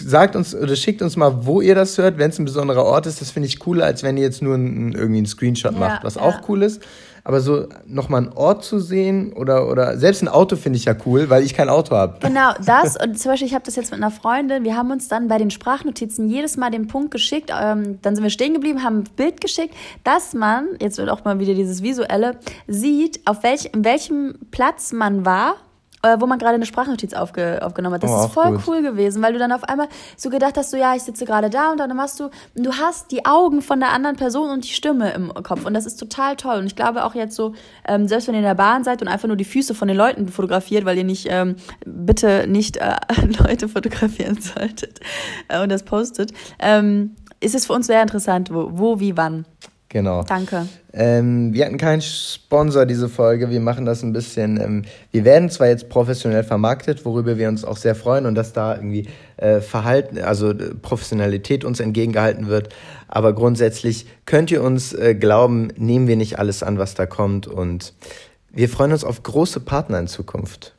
Sagt uns oder schickt uns mal, wo ihr das hört, wenn es ein besonderer Ort ist. Das finde ich cooler, als wenn ihr jetzt nur ein, irgendwie einen Screenshot ja, macht, was ja. auch cool ist aber so nochmal einen Ort zu sehen oder, oder selbst ein Auto finde ich ja cool, weil ich kein Auto habe. Genau, das und zum Beispiel, ich habe das jetzt mit einer Freundin, wir haben uns dann bei den Sprachnotizen jedes Mal den Punkt geschickt, ähm, dann sind wir stehen geblieben, haben ein Bild geschickt, dass man, jetzt wird auch mal wieder dieses Visuelle, sieht, auf welch, in welchem Platz man war wo man gerade eine Sprachnotiz aufge aufgenommen hat. Das oh, ist voll gut. cool gewesen, weil du dann auf einmal so gedacht hast, so ja, ich sitze gerade da und dann machst du, du hast die Augen von der anderen Person und die Stimme im Kopf und das ist total toll. Und ich glaube auch jetzt so, ähm, selbst wenn ihr in der Bahn seid und einfach nur die Füße von den Leuten fotografiert, weil ihr nicht, ähm, bitte nicht äh, Leute fotografieren solltet äh, und das postet, ähm, ist es für uns sehr interessant, wo, wo wie, wann. Genau. Danke. Ähm, wir hatten keinen Sponsor diese Folge. Wir machen das ein bisschen. Ähm, wir werden zwar jetzt professionell vermarktet, worüber wir uns auch sehr freuen und dass da irgendwie äh, Verhalten, also äh, Professionalität uns entgegengehalten wird. Aber grundsätzlich könnt ihr uns äh, glauben, nehmen wir nicht alles an, was da kommt und wir freuen uns auf große Partner in Zukunft,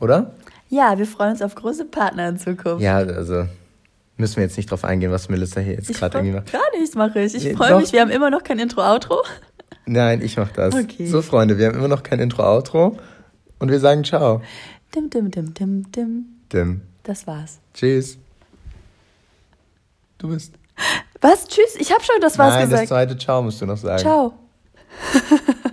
oder? Ja, wir freuen uns auf große Partner in Zukunft. Ja, also Müssen wir jetzt nicht drauf eingehen, was Melissa hier jetzt gerade irgendwie macht. Gar nichts mache ich. Ich nee, freue mich, wir haben immer noch kein Intro-Outro. Nein, ich mach das. Okay. So, Freunde, wir haben immer noch kein Intro-Outro. Und wir sagen Ciao. Dim, dim, dim, dim, dim. Dim. Das war's. Tschüss. Du bist. Was? Tschüss? Ich habe schon das Nein, gesagt. das zweite Ciao musst du noch sagen. Ciao.